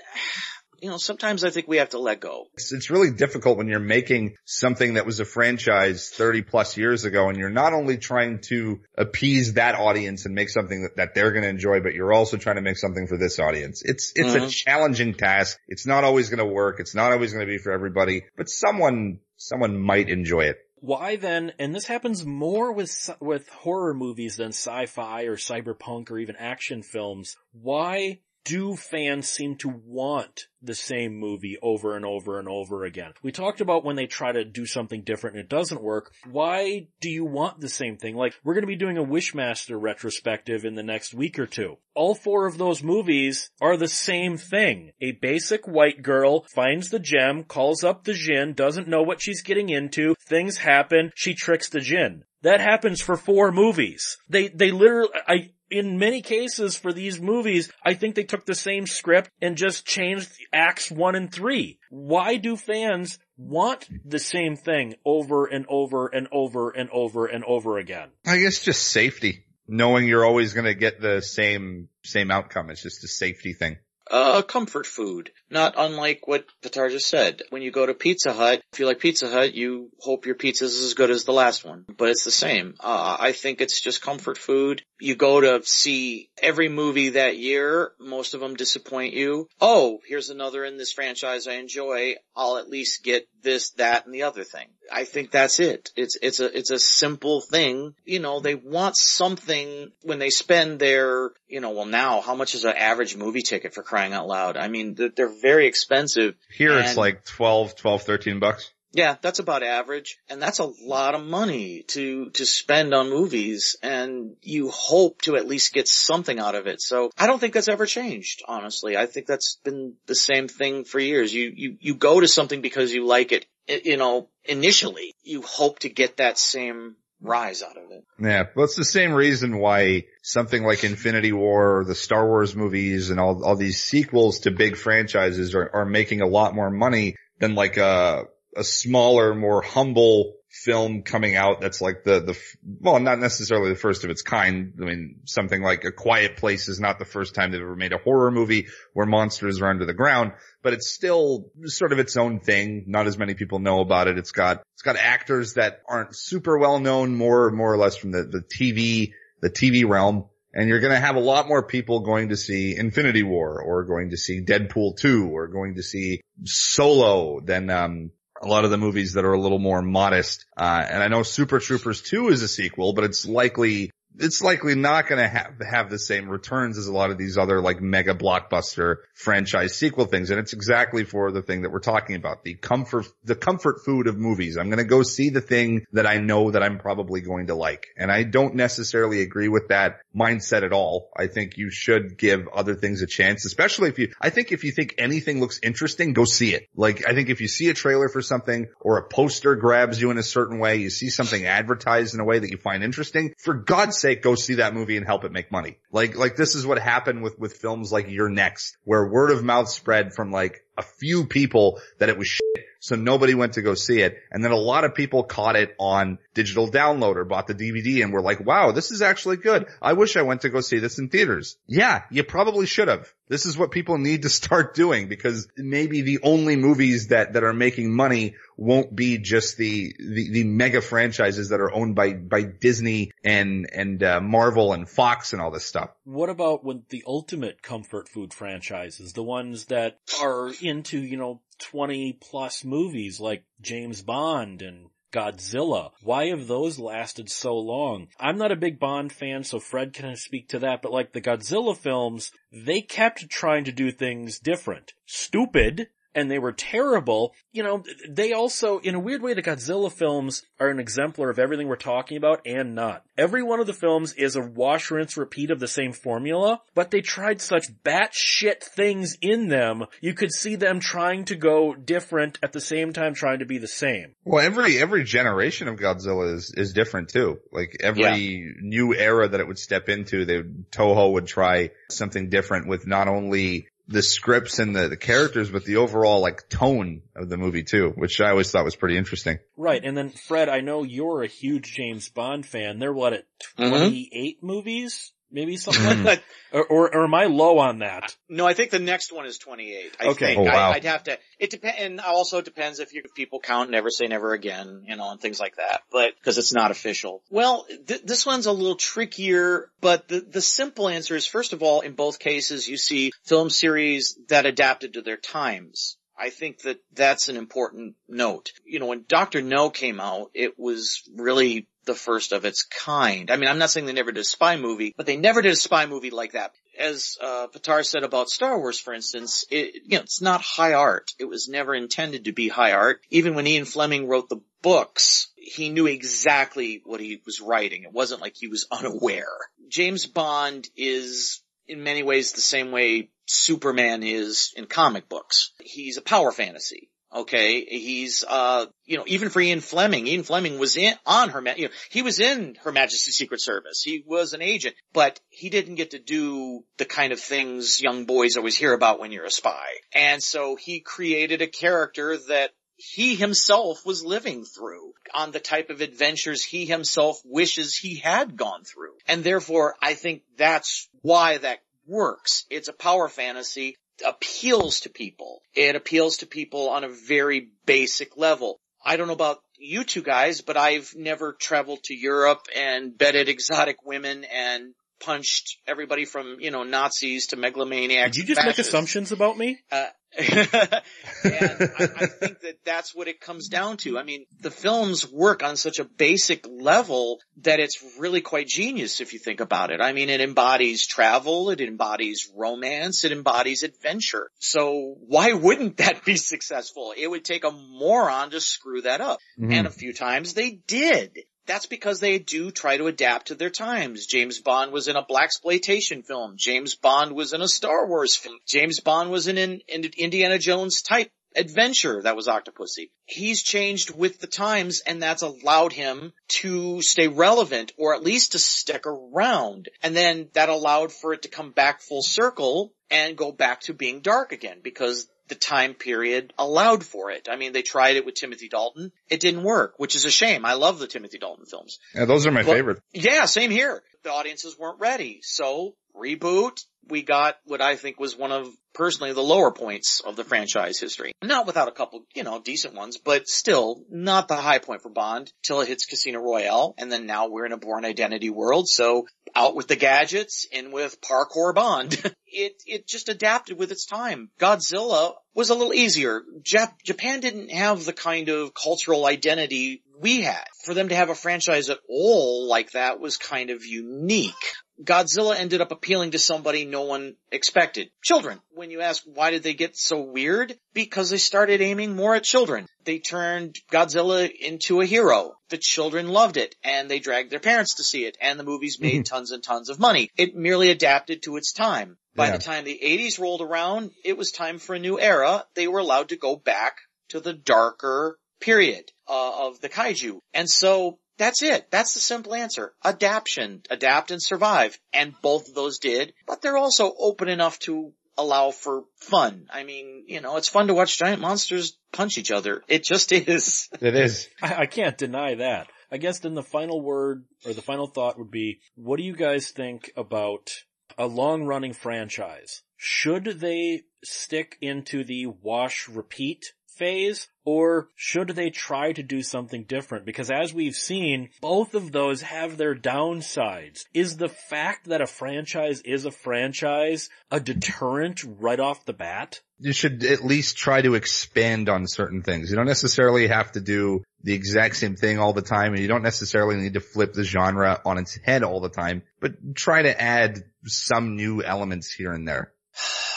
Speaker 4: you know, sometimes I think we have to let go.
Speaker 2: It's, it's really difficult when you're making something that was a franchise 30 plus years ago and you're not only trying to appease that audience and make something that, that they're going to enjoy, but you're also trying to make something for this audience. It's, it's a
Speaker 4: Mhm.
Speaker 2: challenging task. It's not always going to work. It's not always going to be for everybody, but someone, someone might enjoy it.
Speaker 3: Why then, and this happens more with, with horror movies than sci-fi or cyberpunk or even action films, why do fans seem to want the same movie over and over and over again? We talked about when they try to do something different and it doesn't work. Why do you want the same thing? Like, we're gonna be doing a Wishmaster retrospective in the next week or two. All four of those movies are the same thing. A basic white girl finds the gem, calls up the Djinn, doesn't know what she's getting into, things happen, she tricks the Djinn. That happens for four movies. They, they literally, I, in many cases for these movies, I think they took the same script and just changed acts one and three. Why do fans want the same thing over and over and over and over and over again?
Speaker 2: I guess just safety. Knowing you're always going to get the same, same outcome. It's just a safety thing.
Speaker 4: Uh, comfort food. Not unlike what Patar just said. When you go to Pizza Hut, if you like Pizza Hut, you hope your pizza's as good as the last one. But it's the same. Uh, I think it's just comfort food. You go to see every movie that year, most of them disappoint you. Oh, here's another in this franchise I enjoy. I'll at least get this, that, and the other thing. I think that's it. It's, it's a, it's a simple thing. You know, they want something when they spend their, you know, well now, how much is an average movie ticket for crying out loud? I mean, they're, they're very expensive.
Speaker 2: Here it's like 12, 12, 13 bucks.
Speaker 4: Yeah, that's about average. And that's a lot of money to, to spend on movies and you hope to at least get something out of it. So I don't think that's ever changed, honestly. I think that's been the same thing for years. You, you, you go to something because you like it, you know, initially. You hope to get that same rise out of it.
Speaker 2: Yeah, well, it's the same reason why something like Infinity War, or the Star Wars movies, and all all these sequels to big franchises are, are making a lot more money than like a a smaller, more humble film coming out that's like the the well, not necessarily the first of its kind. I mean, something like A Quiet Place is not the first time they've ever made a horror movie where monsters are under the ground, but it's still sort of its own thing. Not as many people know about it. It's got it's got actors that aren't super well known, more more or less from the the TV the TV realm. And you're going to have a lot more people going to see Infinity War or going to see Deadpool 2 or going to see Solo than, um, a lot of the movies that are a little more modest. Uh, and I know Super Troopers 2 is a sequel, but it's likely, it's likely not going to have, have the same returns as a lot of these other like mega blockbuster franchise sequel things. And it's exactly for the thing that we're talking about, the comfort, the comfort food of movies. I'm going to go see the thing that I know that I'm probably going to like. And I don't necessarily agree with that mindset at all. I think you should give other things a chance, especially if you, I think if you think anything looks interesting, go see it. Like, I think if you see a trailer for something or a poster grabs you in a certain way, you see something advertised in a way that you find interesting, for God's sake, go see that movie and help it make money. Like, like this is what happened with, with films like You're Next, where word of mouth spread from like a few people that it was shit. So nobody went to go see it. And then a lot of people caught it on digital download or bought the DVD and were like, wow, this is actually good. I wish I went to go see this in theaters. Yeah, you probably should have. This is what people need to start doing because maybe the only movies that, that are making money won't be just the, the, the mega franchises that are owned by, by Disney and, and, uh, Marvel and Fox and all this stuff.
Speaker 3: What about when the ultimate comfort food franchises, the ones that are into, you know, 20 plus movies like James Bond and Godzilla. Why have those lasted so long? I'm not a big Bond fan, so Fred can speak to that, but like the Godzilla films, they kept trying to do things different. Stupid, and they were terrible. You know, they also, in a weird way, the Godzilla films are an exemplar of everything we're talking about and not. Every one of the films is a wash, rinse, repeat of the same formula, but they tried such batshit things in them, you could see them trying to go different at the same time trying to be the same.
Speaker 2: Well, every, every generation of Godzilla is, is different too. Like every yeah. new era that it would step into, they, Toho would try something different with not only the scripts and the, the characters, but the overall like tone of the movie too, which I always thought was pretty interesting.
Speaker 3: Right. And then Fred, I know you're a huge James Bond fan. They're what at 28 mm-hmm. movies? Maybe something mm-hmm. like that. Or, or, or, am I low on that?
Speaker 4: No, I think the next one is 28. I
Speaker 3: okay.
Speaker 4: Think.
Speaker 2: Oh, wow.
Speaker 4: I, would have to, it depends, and also depends if, you, if people count never say never again, you know, and things like that, but, cause it's not official. Well, th- this one's a little trickier, but the, the simple answer is first of all, in both cases, you see film series that adapted to their times. I think that that's an important note. You know, when Dr. No came out, it was really the first of its kind. I mean, I'm not saying they never did a spy movie, but they never did a spy movie like that. As uh, said about Star Wars, for instance, it, you know, it's not high art. It was never intended to be high art. Even when Ian Fleming wrote the books, he knew exactly what he was writing. It wasn't like he was unaware. James Bond is in many ways the same way Superman is in comic books. He's a power fantasy. Okay, he's uh, you know, even for Ian Fleming, Ian Fleming was in on her, you know, he was in Her Majesty's Secret Service. He was an agent, but he didn't get to do the kind of things young boys always hear about when you're a spy. And so he created a character that he himself was living through on the type of adventures he himself wishes he had gone through. And therefore, I think that's why that works. It's a power fantasy appeals to people. It appeals to people on a very basic level. I don't know about you two guys, but I've never traveled to Europe and bedded exotic women and punched everybody from, you know, Nazis to megalomaniacs.
Speaker 3: Did you just
Speaker 4: fascists.
Speaker 3: make assumptions about me?
Speaker 4: Uh, and I, I, think that that's what it comes down to. I mean, the films work on such a basic level that it's really quite genius if you think about it. I mean, it embodies travel, it embodies romance, it embodies adventure. So why wouldn't that be successful? It would take a moron to screw that up. Mm-hmm. And a few times they did that's because they do try to adapt to their times. James Bond was in a black exploitation film. James Bond was in a Star Wars film. James Bond was in an Indiana Jones type adventure that was Octopussy. He's changed with the times and that's allowed him to stay relevant or at least to stick around. And then that allowed for it to come back full circle and go back to being dark again because the time period allowed for it. I mean, they tried it with Timothy Dalton. It didn't work, which is a shame. I love the Timothy Dalton films.
Speaker 2: Yeah, those are my but, favorite.
Speaker 4: Yeah, same here. The audiences weren't ready. So reboot, we got what I think was one of personally the lower points of the franchise history. Not without a couple, you know, decent ones, but still not the high point for Bond till it hits Casino Royale. And then now we're in a Bourne Identity world. So out with the gadgets, in with parkour Bond. it, it just adapted with its time. Godzilla was a little easier. Jap- Japan didn't have the kind of cultural identity we had. For them to have a franchise at all like that was kind of unique. Godzilla ended up appealing to somebody no one expected. Children. When you ask why did they get so weird? Because they started aiming more at children. They turned Godzilla into a hero. The children loved it and they dragged their parents to see it and the movies made mm-hmm. tons and tons of money. It merely adapted to its time. By yeah. the time the 80s rolled around, it was time for a new era. They were allowed to go back to the darker period uh, of the kaiju. And so that's it. That's the simple answer. Adaption. Adapt and survive. And both of those did, but they're also open enough to allow for fun. I mean, you know, it's fun to watch giant monsters punch each other. It just is.
Speaker 2: It is.
Speaker 3: I, I can't deny that. I guess then the final word or the final thought would be, what do you guys think about a long running franchise? Should they stick into the wash repeat phase or should they try to do something different? Because as we've seen, both of those have their downsides. Is the fact that a franchise is a franchise a deterrent right off the bat?
Speaker 2: You should at least try to expand on certain things. You don't necessarily have to do the exact same thing all the time and you don't necessarily need to flip the genre on its head all the time, but try to add some new elements here and there.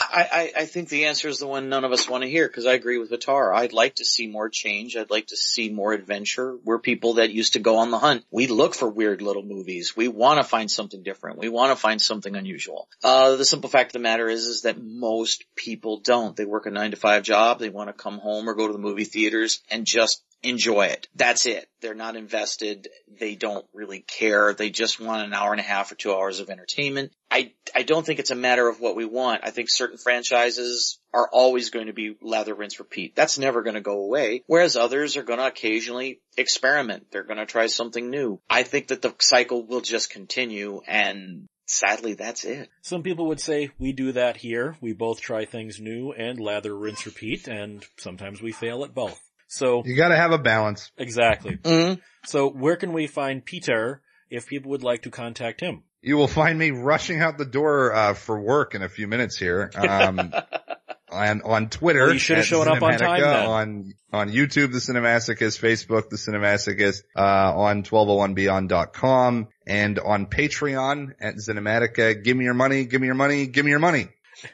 Speaker 4: I, I, I think the answer is the one none of us want to hear because I agree with Vitar. I'd like to see more change. I'd like to see more adventure. We're people that used to go on the hunt. We look for weird little movies. We want to find something different. We want to find something unusual. Uh, the simple fact of the matter is, is that most people don't. They work a nine to five job. They want to come home or go to the movie theaters and just enjoy it. That's it. They're not invested. They don't really care. They just want an hour and a half or two hours of entertainment. I, I don't think it's a matter of what we want. I think certain franchises are always going to be lather, rinse, repeat. That's never going to go away. Whereas others are going to occasionally experiment. They're going to try something new. I think that the cycle will just continue and sadly that's it.
Speaker 3: Some people would say we do that here. We both try things new and lather, rinse, repeat, and sometimes we fail at both. So
Speaker 2: You gotta have a balance.
Speaker 3: exactly.
Speaker 4: Mm-hmm.
Speaker 3: So where can we find Peter if people would like to contact him?
Speaker 2: You will find me rushing out the door, uh, for work in a few minutes here. Um, on, on Twitter.
Speaker 3: Well, you should have
Speaker 2: at
Speaker 3: shown up on time then.
Speaker 2: On, on YouTube, The Cinemasochist, Facebook, The Cinemasochist, uh, on 1201beyond.com and on Patreon at Cinematica. Give me your money, give me your money, give me your money.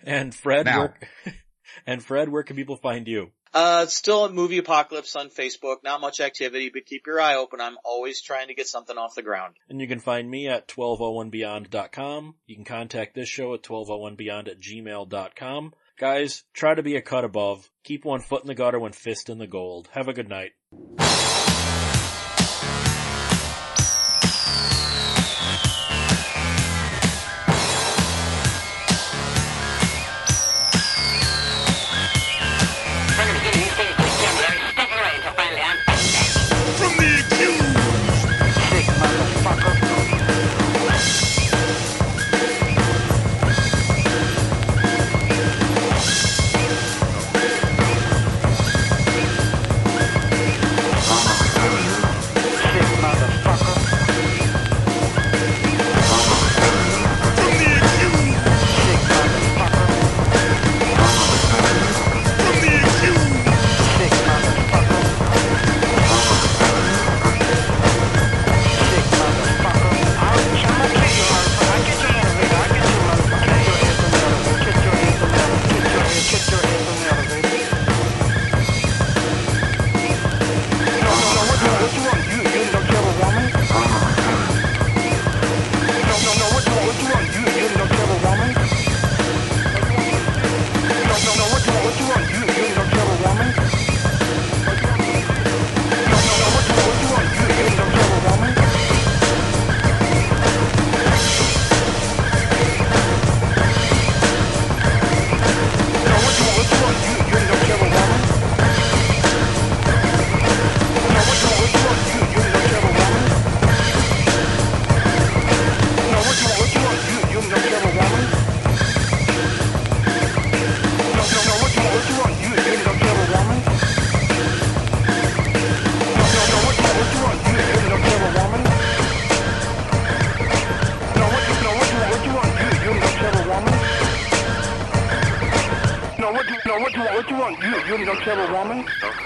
Speaker 3: And Fred,
Speaker 2: Now.
Speaker 3: where, and Fred, where can people find you?
Speaker 4: Uh, still at Movie Apocalypse on Facebook. Not much activity, but keep your eye open. I'm always trying to get something off the ground.
Speaker 3: And you can find me at 1201beyond.com. You can contact this show at 1201beyond at gmail.com. Guys, try to be a cut above. Keep one foot in the gutter, one fist in the gold. Have a good night.
Speaker 5: Want? You, you don't kill a woman?
Speaker 6: Have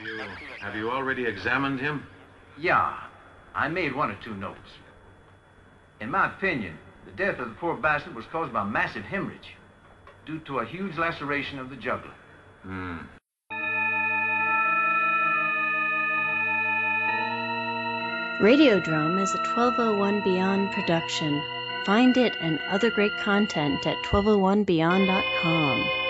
Speaker 6: you, have you already examined him?
Speaker 7: Yeah, I made one or two notes. In my opinion, the death of the poor bastard was caused by massive hemorrhage due to a huge laceration of the jugular.
Speaker 6: Hmm.
Speaker 8: Radiodrome is a 1201 Beyond production. Find it and other great content at 1201beyond.com.